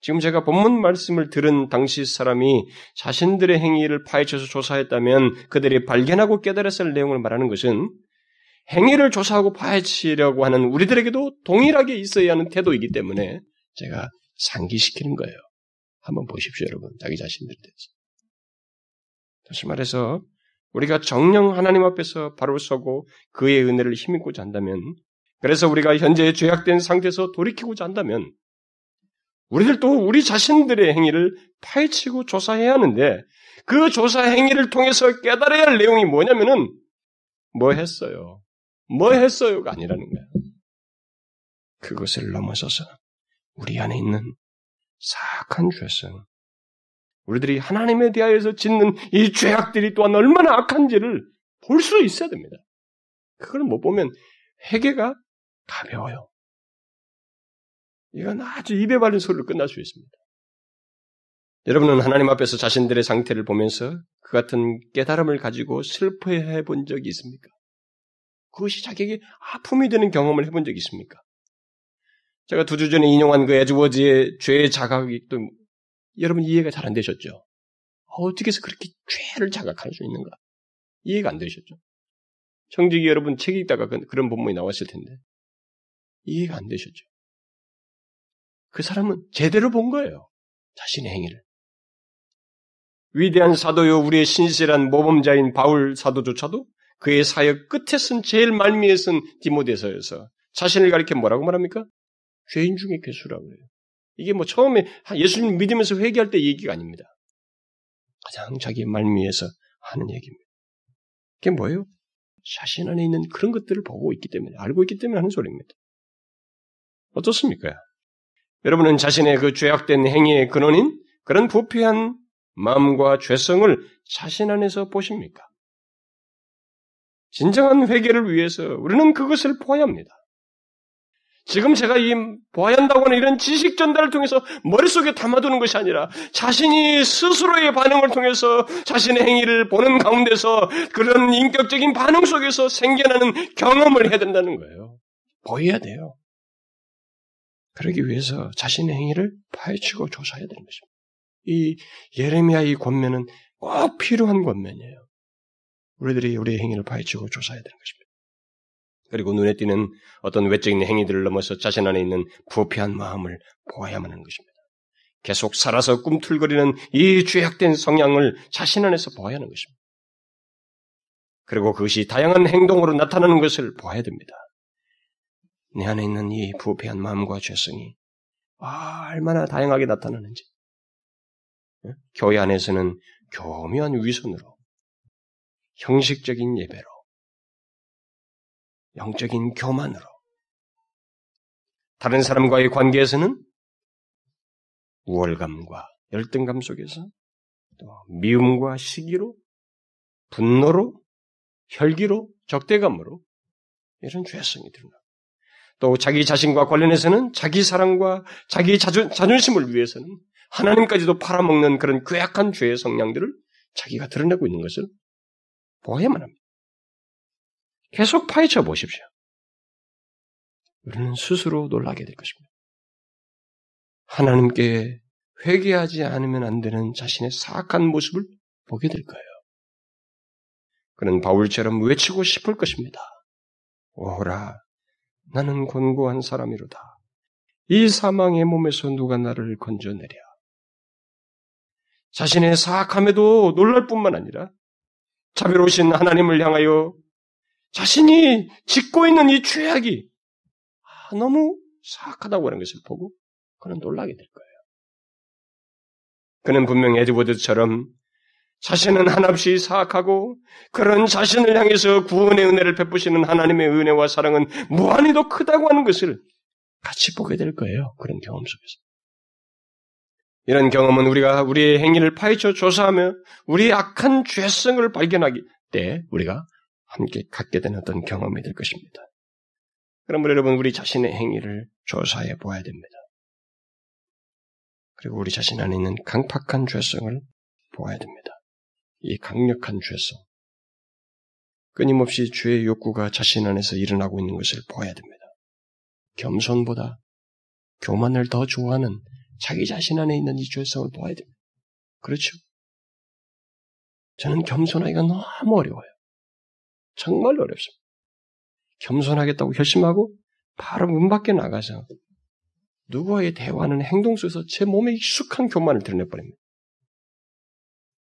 지금 제가 본문 말씀을 들은 당시 사람이 자신들의 행위를 파헤쳐서 조사했다면 그들이 발견하고 깨달았을 내용을 말하는 것은 행위를 조사하고 파헤치려고 하는 우리들에게도 동일하게 있어야 하는 태도이기 때문에 제가 상기시키는 거예요. 한번 보십시오, 여러분. 자기 자신들에 대해서. 다시 말해서 우리가 정령 하나님 앞에서 바로 서고 그의 은혜를 힘입고자 한다면, 그래서 우리가 현재 죄악된 상태에서 돌이키고자 한다면, 우리들도 우리 자신들의 행위를 파헤치고 조사해야 하는데, 그 조사 행위를 통해서 깨달아야 할 내용이 뭐냐면은, 뭐 했어요? 뭐 했어요가 아니라는 거야. 그것을 넘어서서 우리 안에 있는 사악한 죄성, 우리들이 하나님에 대하여서 짓는 이 죄악들이 또한 얼마나 악한지를 볼 수 있어야 됩니다. 그걸 못 보면 회개가 가벼워요. 이건 아주 입에 바른 소리로 끝날 수 있습니다. 여러분은 하나님 앞에서 자신들의 상태를 보면서 그 같은 깨달음을 가지고 슬퍼해 본 적이 있습니까? 그것이 자기에게 아픔이 되는 경험을 해본 적이 있습니까? 제가 두 주 전에 인용한 그 에즈워즈의 죄의 자각이 또 여러분 이해가 잘 안 되셨죠? 어떻게 해서 그렇게 죄를 자각할 수 있는가? 이해가 안 되셨죠? 청지기 여러분 책 읽다가 그, 그런 본문이 나왔을 텐데 이해가 안 되셨죠? 그 사람은 제대로 본 거예요. 자신의 행위를. 위대한 사도요 우리의 신실한 모범자인 바울 사도조차도 그의 사역 끝에 쓴 제일 말미에 쓴 디모데서에서 자신을 가리켜 뭐라고 말합니까? 죄인 중에 괴수라고 해요. 이게 뭐 처음에 예수님 믿으면서 회개할 때 얘기가 아닙니다. 가장 자기 말미에서 하는 얘기입니다. 그게 뭐예요? 자신 안에 있는 그런 것들을 보고 있기 때문에, 알고 있기 때문에 하는 소리입니다. 어떻습니까? 여러분은 자신의 그 죄악된 행위의 근원인 그런 부패한 마음과 죄성을 자신 안에서 보십니까? 진정한 회개를 위해서 우리는 그것을 보아야 합니다. 지금 제가 이 보아야 한다고 하는 이런 지식 전달을 통해서 머릿속에 담아두는 것이 아니라 자신이 스스로의 반응을 통해서 자신의 행위를 보는 가운데서 그런 인격적인 반응 속에서 생겨나는 경험을 해야 된다는 거예요. 보여야 돼요. 그러기 위해서 자신의 행위를 파헤치고 조사해야 되는 것입니다. 이 예레미야 의 권면은 꼭 필요한 권면이에요. 우리들이 우리의 행위를 파헤치고 조사해야 되는 것입니다. 그리고 눈에 띄는 어떤 외적인 행위들을 넘어서 자신 안에 있는 부패한 마음을 보아야만 하는 것입니다. 계속 살아서 꿈틀거리는 이 죄악된 성향을 자신 안에서 보아야 하는 것입니다. 그리고 그것이 다양한 행동으로 나타나는 것을 보아야 됩니다. 내 안에 있는 이 부패한 마음과 죄성이 아, 얼마나 다양하게 나타나는지. 교회 안에서는 교묘한 위선으로, 형식적인 예배로, 영적인 교만으로, 다른 사람과의 관계에서는 우월감과 열등감 속에서 또 미움과 시기로, 분노로, 혈기로, 적대감으로 이런 죄성이 드러나. 또 자기 자신과 관련해서는 자기 사랑과 자기 자존, 자존심을 위해서는 하나님까지도 팔아먹는 그런 괴악한 죄의 성향들을 자기가 드러내고 있는 것을 보아야만 합니다. 계속 파헤쳐 보십시오. 우리는 스스로 놀라게 될 것입니다. 하나님께 회개하지 않으면 안 되는 자신의 사악한 모습을 보게 될 거예요. 그는 바울처럼 외치고 싶을 것입니다. 오라, 나는 곤고한 사람이로다. 이 사망의 몸에서 누가 나를 건져내랴. 자신의 사악함에도 놀랄 뿐만 아니라 자비로우신 하나님을 향하여 자신이 짓고 있는 이 죄악이 아, 너무 사악하다고 하는 것을 보고 그는 놀라게 될 거예요. 그는 분명 에드워드처럼 자신은 한없이 사악하고 그런 자신을 향해서 구원의 은혜를 베푸시는 하나님의 은혜와 사랑은 무한히도 크다고 하는 것을 같이 보게 될 거예요. 그런 경험 속에서. 이런 경험은 우리가 우리의 행위를 파헤쳐 조사하며 우리의 악한 죄성을 발견하기 때 우리가 함께 갖게 된 어떤 경험이 될 것입니다. 그러므로 여러분 우리 자신의 행위를 조사해 보아야 됩니다. 그리고 우리 자신 안에 있는 강팍한 죄성을 보아야 됩니다. 이 강력한 죄성. 끊임없이 죄의 욕구가 자신 안에서 일어나고 있는 것을 보아야 됩니다. 겸손보다 교만을 더 좋아하는 자기 자신 안에 있는 이 죄성을 보아야 됩니다. 그렇죠? 저는 겸손하기가 너무 어려워요. 정말 어렵습니다. 겸손하겠다고 결심하고 바로 문 밖에 나가서 누구와의 대화하는 행동 속에서 제 몸에 익숙한 교만을 드러내버립니다.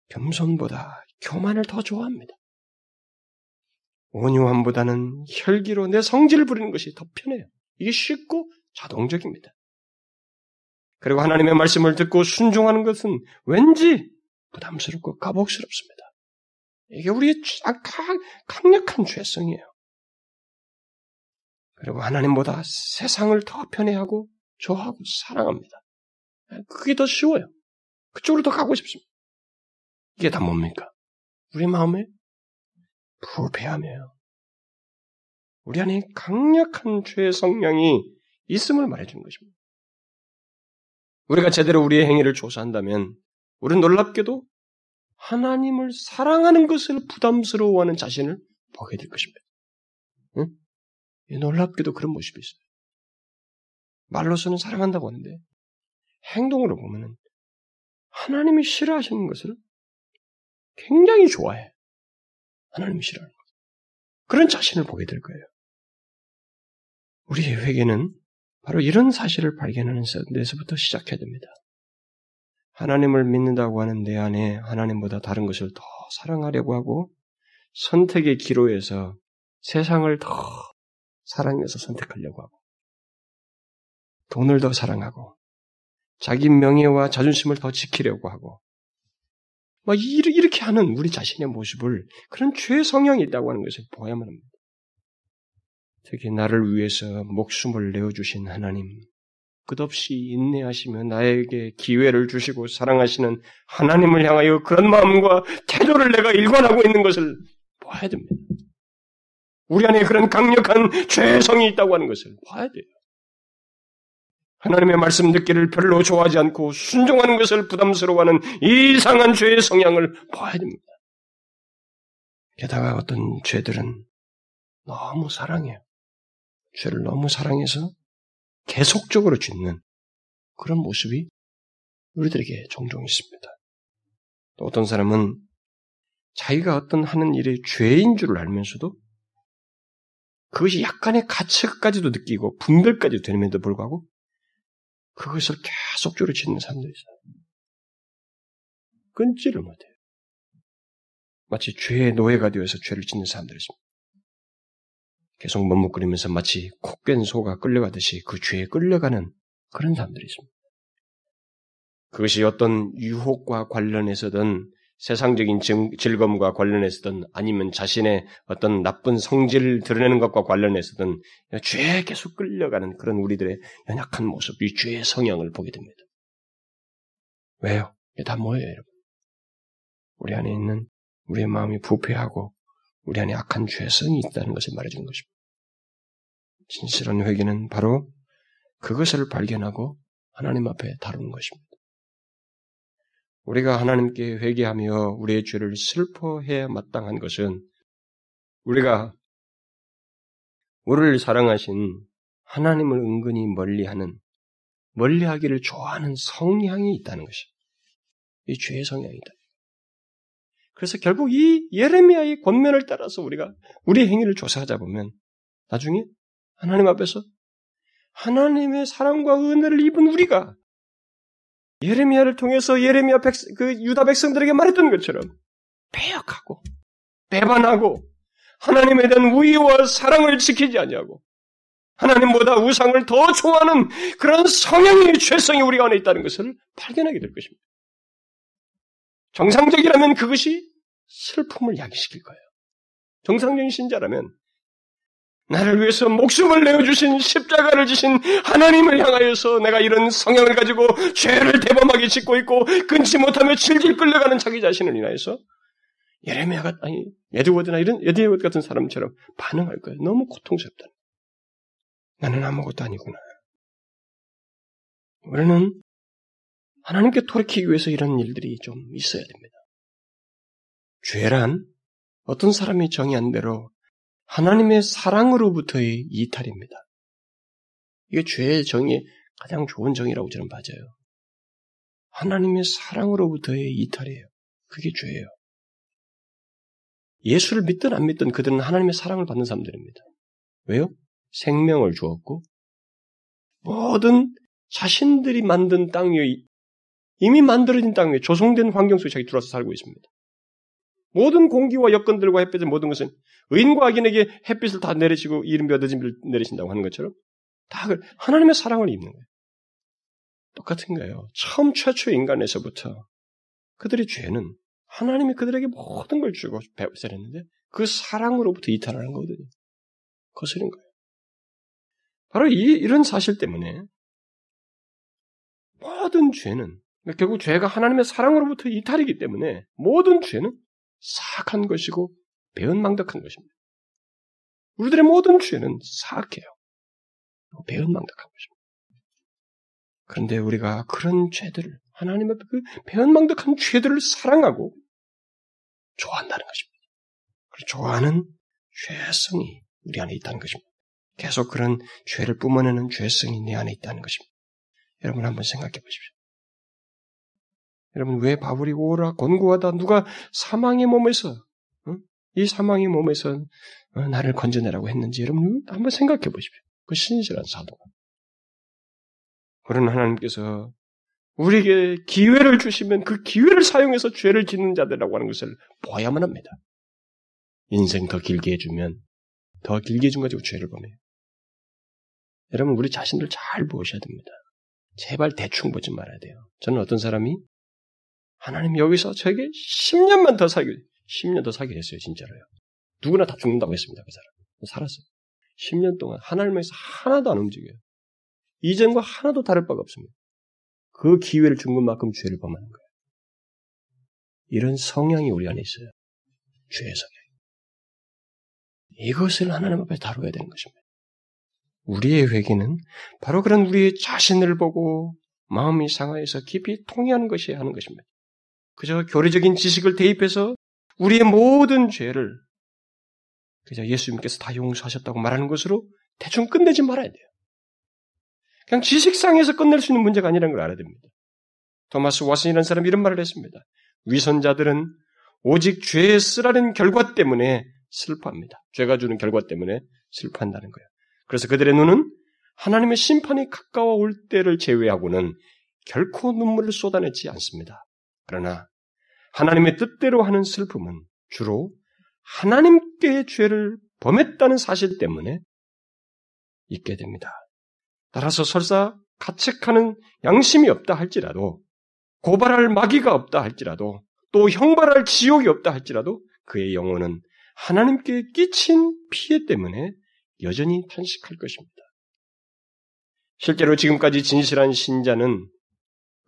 겸손보다 교만을 더 좋아합니다. 온유함보다는 혈기로 내 성질을 부리는 것이 더 편해요. 이게 쉽고 자동적입니다. 그리고 하나님의 말씀을 듣고 순종하는 것은 왠지 부담스럽고 까복스럽습니다. 이게 우리의 강력한 죄성이에요. 그리고 하나님보다 세상을 더 편애하고 좋아하고 사랑합니다. 그게 더 쉬워요. 그쪽으로 더 가고 싶습니다. 이게 다 뭡니까? 우리 마음에 부패함이에요. 우리 안에 강력한 죄의 성향이 있음을 말해주는 것입니다. 우리가 제대로 우리의 행위를 조사한다면 우리는 놀랍게도 하나님을 사랑하는 것을 부담스러워하는 자신을 보게 될 것입니다. 응? 놀랍게도 그런 모습이 있어요. 말로서는 사랑한다고 하는데 행동으로 보면은 하나님이 싫어하시는 것을 굉장히 좋아해. 하나님이 싫어하는 것. 그런 자신을 보게 될 거예요. 우리의 회개는 바로 이런 사실을 발견하는 데서부터 시작해야 됩니다. 하나님을 믿는다고 하는 내 안에 하나님보다 다른 것을 더 사랑하려고 하고 선택의 기로에서 세상을 더 사랑해서 선택하려고 하고 돈을 더 사랑하고 자기 명예와 자존심을 더 지키려고 하고 막 이렇게 하는 우리 자신의 모습을 그런 죄 성향이 있다고 하는 것을 보야만 합니다. 특히 나를 위해서 목숨을 내어주신 하나님, 끝없이 인내하시며 나에게 기회를 주시고 사랑하시는 하나님을 향하여 그런 마음과 태도를 내가 일관하고 있는 것을 봐야 됩니다. 우리 안에 그런 강력한 죄성이 있다고 하는 것을 봐야 돼요. 하나님의 말씀 듣기를 별로 좋아하지 않고 순종하는 것을 부담스러워하는 이상한 죄의 성향을 봐야 됩니다. 게다가 어떤 죄들은 너무 사랑해요. 죄를 너무 사랑해서 계속적으로 짓는 그런 모습이 우리들에게 종종 있습니다. 또 어떤 사람은 자기가 어떤 하는 일이 죄인 줄을 알면서도 그것이 약간의 가치까지도 느끼고 분별까지 되는데도 불구하고 그것을 계속적으로 짓는 사람도 있어요. 끊지를 못해요. 마치 죄의 노예가 되어서 죄를 짓는 사람들이 있습니다. 계속 머뭇거리면서 마치 코깬 소가 끌려가듯이 그 죄에 끌려가는 그런 사람들이 있습니다. 그것이 어떤 유혹과 관련해서든 세상적인 즐거움과 관련해서든 아니면 자신의 어떤 나쁜 성질을 드러내는 것과 관련해서든 죄에 계속 끌려가는 그런 우리들의 연약한 모습, 이 죄의 성향을 보게 됩니다. 왜요? 이게 다 뭐예요, 여러분? 우리 안에 있는 우리의 마음이 부패하고 우리 안에 악한 죄성이 있다는 것을 말해주는 것입니다. 진실한 회개는 바로 그것을 발견하고 하나님 앞에 다루는 것입니다. 우리가 하나님께 회개하며 우리의 죄를 슬퍼해야 마땅한 것은 우리가 우리를 사랑하신 하나님을 은근히 멀리하는 멀리하기를 좋아하는 성향이 있다는 것이 이 죄의 성향이다. 그래서 결국 이 예레미야의 권면을 따라서 우리가 우리의 행위를 조사하자 보면 나중에 하나님 앞에서 하나님의 사랑과 은혜를 입은 우리가 예레미야를 통해서 예레미야 백, 그 유다 백성들에게 말했던 것처럼 배역하고 배반하고 하나님에 대한 우위와 사랑을 지키지 않냐고 하나님보다 우상을 더 좋아하는 그런 성향의 죄성이 우리 안에 있다는 것을 발견하게 될 것입니다. 정상적이라면 그것이 슬픔을 야기시킬 거예요. 정상적인 신자라면 나를 위해서 목숨을 내어주신 십자가를 지신 하나님을 향하여서 내가 이런 성향을 가지고 죄를 대범하게 짓고 있고 끊지 못하며 질질 끌려가는 자기 자신을 인하여서 예레미야가 아니 에드워드나 이런 에드워드 같은 사람처럼 반응할 거예요. 너무 고통스럽다. 나는 아무것도 아니구나. 우리는 하나님께 돌이키기 위해서 이런 일들이 좀 있어야 됩니다. 죄란 어떤 사람이 정의한 대로 하나님의 사랑으로부터의 이탈입니다. 이게 죄의 정의 가장 좋은 정의라고 저는 봐져요. 하나님의 사랑으로부터의 이탈이에요. 그게 죄예요. 예수를 믿든 안 믿든 그들은 하나님의 사랑을 받는 사람들입니다. 왜요? 생명을 주었고 모든 자신들이 만든 땅 위에 이미 만들어진 땅 위에 조성된 환경 속에 자기 들어와서 살고 있습니다. 모든 공기와 여건들과 햇빛의 모든 것은 의인과 악인에게 햇빛을 다 내리시고 이름 벼어진 비를 내리신다고 하는 것처럼 다 하나님의 사랑을 입는 거예요. 똑같은 거예요. 처음 최초 인간에서부터 그들의 죄는 하나님이 그들에게 모든 걸 주고 배웠었는데 그 사랑으로부터 이탈하는 거거든요. 거스른 거예요. 바로 이, 이런 사실 때문에 모든 죄는 그러니까 결국 죄가 하나님의 사랑으로부터 이탈이기 때문에 모든 죄는 사악한 것이고 배은망덕한 것입니다. 우리들의 모든 죄는 사악해요. 배은망덕한 것입니다. 그런데 우리가 그런 죄들을 하나님 앞에 그 배은망덕한 죄들을 사랑하고 좋아한다는 것입니다. 좋아하는 죄성이 우리 안에 있다는 것입니다. 계속 그런 죄를 뿜어내는 죄성이 내 안에 있다는 것입니다. 여러분 한번 생각해 보십시오. 여러분 왜 바울이 오라 권고하다 누가 사망의 몸에서 어? 이 사망의 몸에서 어, 나를 건져내라고 했는지 여러분 한번 생각해 보십시오. 그 신실한 사도가. 그런 하나님께서 우리에게 기회를 주시면 그 기회를 사용해서 죄를 짓는 자들이라고 하는 것을 보아야만 합니다. 인생 더 길게 해주면 더 길게 해준 가지고 죄를 범해요. 여러분 우리 자신들 잘 보셔야 됩니다. 제발 대충 보지 말아야 돼요. 저는 어떤 사람이 하나님 여기서 저에게 10년만 더 살게, 10년 더 살게 했어요, 진짜로요. 누구나 다 죽는다고 했습니다, 그 사람. 살았어요. 10년 동안 하나님에서 하나도 안 움직여요. 이전과 하나도 다를 바가 없습니다. 그 기회를 준 것만큼 죄를 범하는 거예요. 이런 성향이 우리 안에 있어요. 죄의 성향. 이것을 하나님 앞에 다루어야 되는 것입니다. 우리의 회개는 바로 그런 우리의 자신을 보고 마음이 상하여서 깊이 통해하는 것이 하는 것입니다. 그저 교리적인 지식을 대입해서 우리의 모든 죄를 그저 예수님께서 다 용서하셨다고 말하는 것으로 대충 끝내지 말아야 돼요. 그냥 지식상에서 끝낼 수 있는 문제가 아니라는 걸 알아야 됩니다. 토마스 와슨이라는 사람이 이런 말을 했습니다. 위선자들은 오직 죄의 쓰라린 결과 때문에 슬퍼합니다. 죄가 주는 결과 때문에 슬퍼한다는 거예요. 그래서 그들의 눈은 하나님의 심판이 가까워 올 때를 제외하고는 결코 눈물을 쏟아내지 않습니다. 그러나 하나님의 뜻대로 하는 슬픔은 주로 하나님께 죄를 범했다는 사실 때문에 있게 됩니다. 따라서 설사 가책하는 양심이 없다 할지라도 고발할 마귀가 없다 할지라도 또 형발할 지옥이 없다 할지라도 그의 영혼은 하나님께 끼친 피해 때문에 여전히 탄식할 것입니다. 실제로 지금까지 진실한 신자는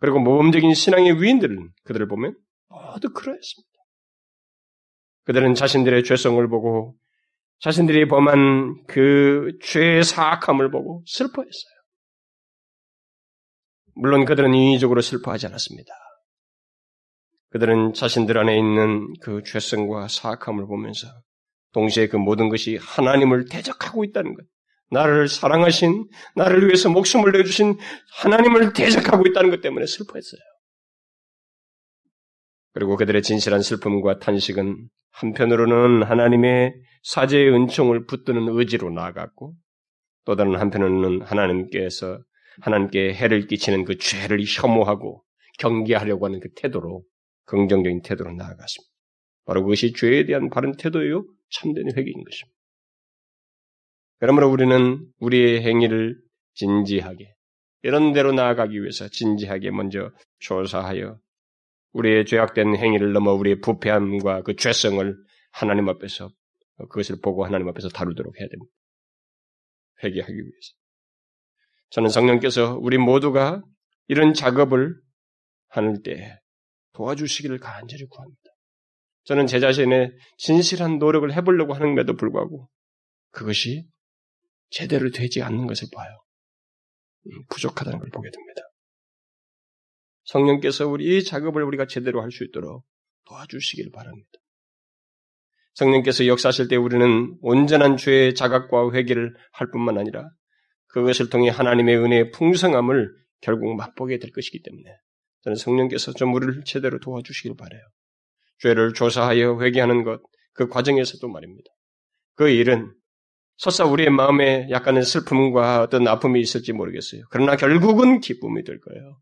그리고 모범적인 신앙의 위인들은 그들을 보면 모두 그러했습니다. 그들은 자신들의 죄성을 보고 자신들이 범한 그 죄의 사악함을 보고 슬퍼했어요. 물론 그들은 인위적으로 슬퍼하지 않았습니다. 그들은 자신들 안에 있는 그 죄성과 사악함을 보면서 동시에 그 모든 것이 하나님을 대적하고 있다는 것. 나를 사랑하신, 나를 위해서 목숨을 내주신 하나님을 대적하고 있다는 것 때문에 슬퍼했어요. 그리고 그들의 진실한 슬픔과 탄식은 한편으로는 하나님의 사제의 은총을 붙드는 의지로 나아갔고, 또 다른 한편으로는 하나님께서 하나님께 해를 끼치는 그 죄를 혐오하고 경계하려고 하는 그 태도로 긍정적인 태도로 나아갔습니다. 바로 그것이 죄에 대한 바른 태도예요. 참된 회개인 것입니다. 그러므로 우리는 우리의 행위를 진지하게 이런 대로 나아가기 위해서 진지하게 먼저 조사하여 우리의 죄악된 행위를 넘어 우리의 부패함과 그 죄성을 하나님 앞에서 그것을 보고 하나님 앞에서 다루도록 해야 됩니다. 회개하기 위해서. 저는 성령께서 우리 모두가 이런 작업을 하는 때 도와주시기를 간절히 구합니다. 저는 제 자신의 진실한 노력을 해보려고 하는데도 불구하고 그것이 제대로 되지 않는 것을 봐요. 음, 부족하다는 걸 보게 됩니다. 성령께서 우리 이 작업을 우리가 제대로 할 수 있도록 도와주시길 바랍니다. 성령께서 역사하실 때 우리는 온전한 죄의 자각과 회개를 할 뿐만 아니라 그것을 통해 하나님의 은혜의 풍성함을 결국 맛보게 될 것이기 때문에 저는 성령께서 좀 우리를 제대로 도와주시길 바래요. 죄를 조사하여 회개하는 것, 그 과정에서도 말입니다. 그 일은 설사 우리의 마음에 약간의 슬픔과 어떤 아픔이 있을지 모르겠어요. 그러나 결국은 기쁨이 될 거예요.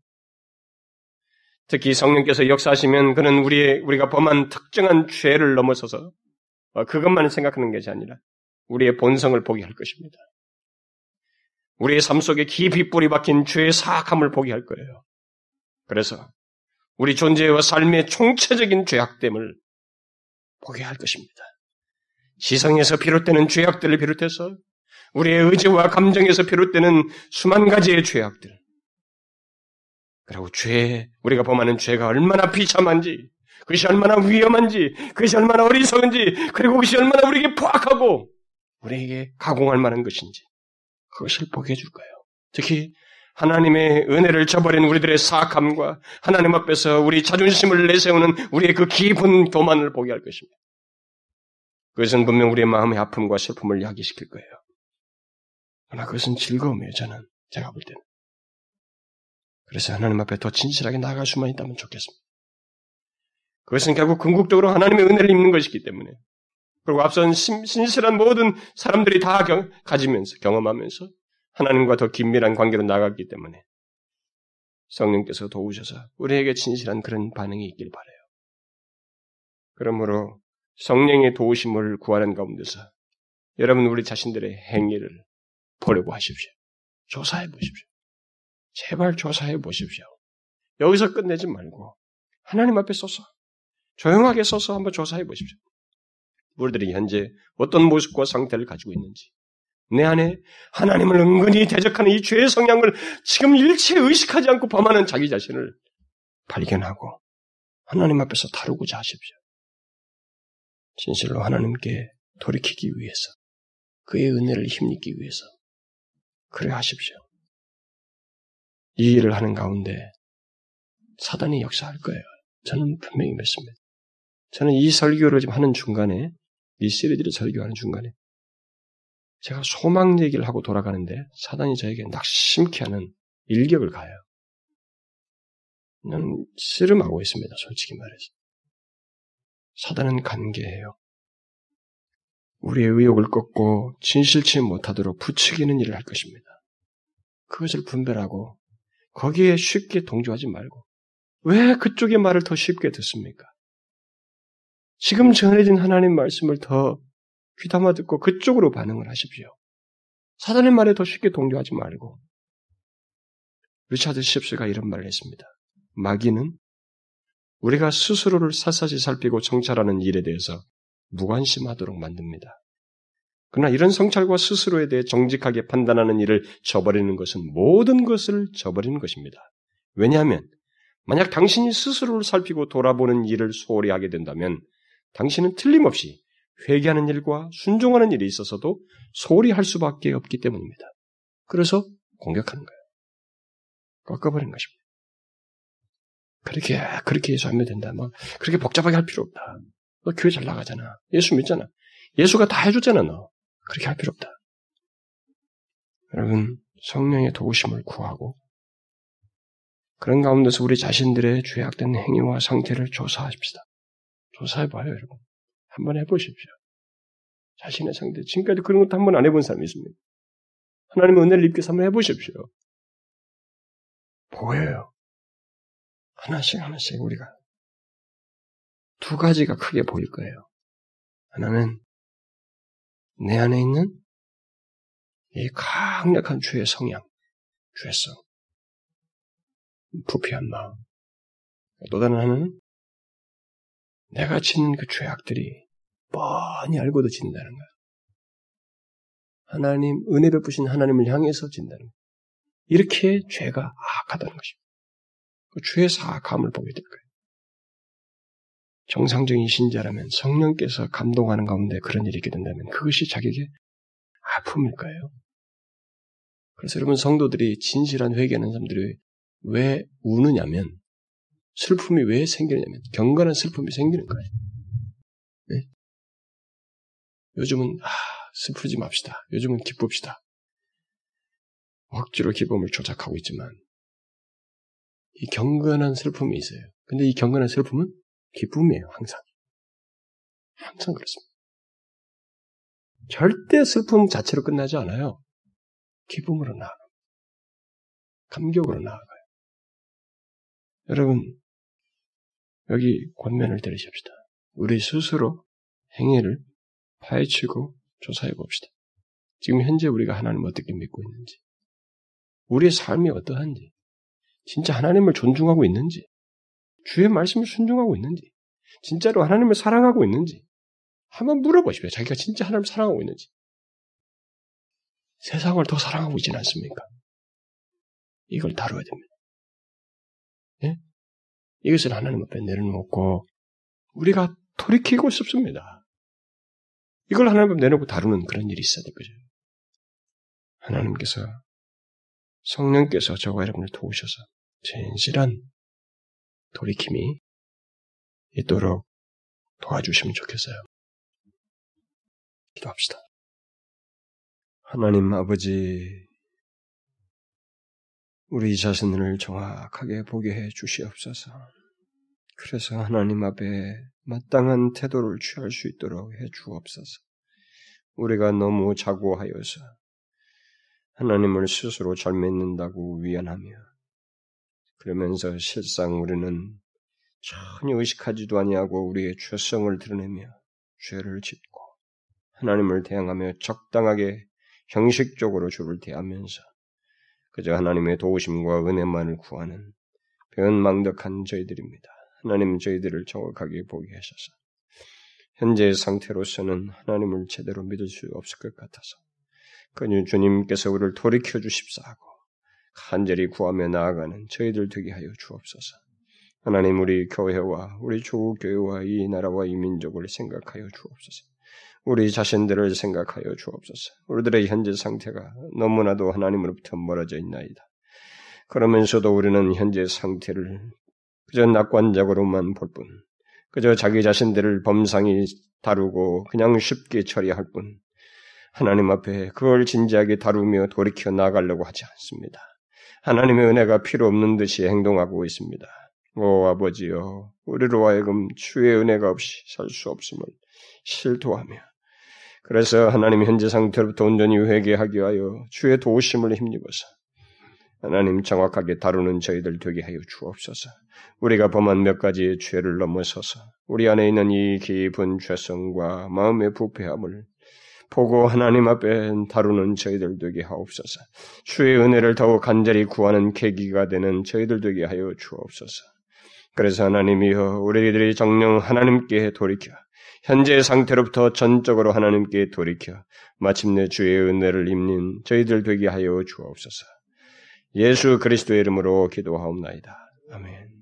특히 성령께서 역사하시면 그는 우리의 우리가 범한 특정한 죄를 넘어서서 어, 그것만 생각하는 것이 아니라 우리의 본성을 보게 할 것입니다. 우리의 삶 속에 깊이 뿌리 박힌 죄의 사악함을 보게 할 거예요. 그래서 우리 존재와 삶의 총체적인 죄악됨을 보게 할 것입니다. 시성에서 비롯되는 죄악들을 비롯해서 우리의 의지와 감정에서 비롯되는 수만 가지의 죄악들. 그리고 죄, 우리가 범하는 죄가 얼마나 비참한지, 그것이 얼마나 위험한지, 그것이 얼마나 어리석은지, 그리고 그것이 얼마나 우리에게 포악하고, 우리에게 가공할 만한 것인지, 그것을 보게 해줄 거예요. 특히, 하나님의 은혜를 저버린 우리들의 사악함과 하나님 앞에서 우리 자존심을 내세우는 우리의 그 깊은 도만을 보게 할 것입니다. 그것은 분명 우리의 마음의 아픔과 슬픔을 야기시킬 거예요. 그러나 그것은 즐거움이에요, 저는. 제가 볼 때는. 그래서 하나님 앞에 더 진실하게 나아갈 수만 있다면 좋겠습니다. 그것은 결국 궁극적으로 하나님의 은혜를 입는 것이기 때문에 그리고 앞선 신 실한 모든 사람들이 다 경, 가지면서 경험하면서 하나님과 더 긴밀한 관계로 나갔기 때문에 성령께서 도우셔서 우리에게 진실한 그런 반응이 있길 바래요. 그러므로 성령의 도우심을 구하는 가운데서 여러분 우리 자신들의 행위를 보려고 하십시오. 조사해 보십시오. 제발 조사해 보십시오. 여기서 끝내지 말고 하나님 앞에 서서 조용하게 서서 한번 조사해 보십시오. 우리들이 현재 어떤 모습과 상태를 가지고 있는지 내 안에 하나님을 은근히 대적하는 이 죄의 성향을 지금 일체 의식하지 않고 범하는 자기 자신을 발견하고 하나님 앞에서 다루고자 하십시오. 진실로 하나님께 돌이키기 위해서 그의 은혜를 힘입기 위해서 그래 하십시오. 이 일을 하는 가운데 사단이 역사할 거예요. 저는 분명히 믿습니다. 저는 이 설교를 지금 하는 중간에, 이 시리즈를 설교하는 중간에, 제가 소망 얘기를 하고 돌아가는데 사단이 저에게 낙심케 하는 일격을 가요. 나는 씨름하고 있습니다. 솔직히 말해서. 사단은 관계예요. 우리의 의욕을 꺾고 진실치 못하도록 부추기는 일을 할 것입니다. 그것을 분별하고 거기에 쉽게 동조하지 말고 왜 그쪽의 말을 더 쉽게 듣습니까? 지금 전해진 하나님 말씀을 더 귀담아 듣고 그쪽으로 반응을 하십시오. 사단의 말에 더 쉽게 동조하지 말고 리차드 십스가 이런 말을 했습니다. 마귀는 우리가 스스로를 샅샅이 살피고 정찰하는 일에 대해서 무관심하도록 만듭니다. 그러나 이런 성찰과 스스로에 대해 정직하게 판단하는 일을 저버리는 것은 모든 것을 저버리는 것입니다. 왜냐하면 만약 당신이 스스로를 살피고 돌아보는 일을 소홀히 하게 된다면 당신은 틀림없이 회개하는 일과 순종하는 일이 있어서도 소홀히 할 수밖에 없기 때문입니다. 그래서 공격하는 거예요. 꺾어버리는 것입니다. 그렇게, 그렇게 해서 하면 된다. 뭐, 그렇게 복잡하게 할 필요 없다. 너 교회 잘 나가잖아. 예수 믿잖아. 예수가 다 해줬잖아, 너. 그렇게 할 필요 없다. 여러분, 성령의 도우심을 구하고, 그런 가운데서 우리 자신들의 죄악된 행위와 상태를 조사하십시다. 조사해봐요, 여러분. 한번 해보십시오. 자신의 상태. 지금까지 그런 것도 한 번 안 해본 사람이 있습니다. 하나님의 은혜를 입게 한번 해보십시오. 보여요. 하나씩 하나씩 우리가 두 가지가 크게 보일 거예요. 하나는 내 안에 있는 이 강력한 죄의 성향, 죄성, 부패한 마음. 또 다른 하나는 내가 짓는 그 죄악들이 뻔히 알고도 진다는 거야. 하나님, 은혜 베푸신 하나님을 향해서 진다는 거야. 이렇게 죄가 악하다는 것입니다. 그 죄의 사악함을 보게 될 거예요. 정상적인 신자라면 성령께서 감동하는 가운데 그런 일이 있게 된다면 그것이 자기에게 아픔일 거예요. 그래서 여러분 성도들이 진실한 회개하는 사람들이 왜 우느냐면 슬픔이 왜 생기느냐면 경건한 슬픔이 생기는 거예요. 네? 요즘은 아, 슬프지 맙시다. 요즘은 기쁩시다. 억지로 기쁨을 조작하고 있지만 이 경건한 슬픔이 있어요. 근데 이 경건한 슬픔은 기쁨이에요, 항상. 항상 그렇습니다. 절대 슬픔 자체로 끝나지 않아요. 기쁨으로 나아가요. 감격으로 나아가요. 여러분, 여기 권면을 들으십시다. 우리 스스로 행위를 파헤치고 조사해 봅시다. 지금 현재 우리가 하나님을 어떻게 믿고 있는지, 우리의 삶이 어떠한지, 진짜 하나님을 존중하고 있는지, 주의 말씀을 순종하고 있는지, 진짜로 하나님을 사랑하고 있는지, 한번 물어보십시오. 자기가 진짜 하나님을 사랑하고 있는지. 세상을 더 사랑하고 있지는 않습니까? 이걸 다뤄야 됩니다. 예? 이것을 하나님 앞에 내려놓고 우리가 돌이키고 싶습니다. 이걸 하나님 앞에 내놓고 다루는 그런 일이 있어야 될 거죠. 하나님께서 성령께서 저와 여러분을 도우셔서 진실한 돌이킴이 있도록 도와주시면 좋겠어요. 기도합시다. 하나님 아버지, 우리 자신을 정확하게 보게 해 주시옵소서. 그래서 하나님 앞에 마땅한 태도를 취할 수 있도록 해 주옵소서. 우리가 너무 자고하여서 하나님을 스스로 잘 믿는다고 위안하며 그러면서 실상 우리는 전혀 의식하지도 아니하고 우리의 죄성을 드러내며 죄를 짓고 하나님을 대항하며 적당하게 형식적으로 주를 대하면서 그저 하나님의 도우심과 은혜만을 구하는 변망덕한 저희들입니다. 하나님 저희들을 정확하게 보게 하셔서 현재의 상태로서는 하나님을 제대로 믿을 수 없을 것 같아서 그녀 주님께서 우리를 돌이켜 주십사하고 간절히 구하며 나아가는 저희들 되게 하여 주옵소서. 하나님 우리 교회와 우리 조교회와 이 나라와 이 민족을 생각하여 주옵소서. 우리 자신들을 생각하여 주옵소서. 우리들의 현재 상태가 너무나도 하나님으로부터 멀어져 있나이다. 그러면서도 우리는 현재 상태를 그저 낙관적으로만 볼 뿐, 그저 자기 자신들을 범상히 다루고 그냥 쉽게 처리할 뿐, 하나님 앞에 그걸 진지하게 다루며 돌이켜 나가려고 하지 않습니다. 하나님의 은혜가 필요 없는 듯이 행동하고 있습니다. 오 아버지여, 우리로 하여금 주의 은혜가 없이 살 수 없음을 실토하며 그래서 하나님 현재 상태로부터 온전히 회개하기 위하여 주의 도우심을 힘입어서 하나님 정확하게 다루는 저희들 되게 하여 주옵소서. 우리가 범한 몇 가지의 죄를 넘어서서 우리 안에 있는 이 깊은 죄성과 마음의 부패함을 보고 하나님 앞에 다루는 저희들 되게 하옵소서. 주의 은혜를 더욱 간절히 구하는 계기가 되는 저희들 되게 하여 주옵소서. 그래서 하나님이여 우리들이 정령 하나님께 돌이켜 현재의 상태로부터 전적으로 하나님께 돌이켜 마침내 주의 은혜를 입는 저희들 되게 하여 주옵소서. 예수 그리스도의 이름으로 기도하옵나이다. 아멘.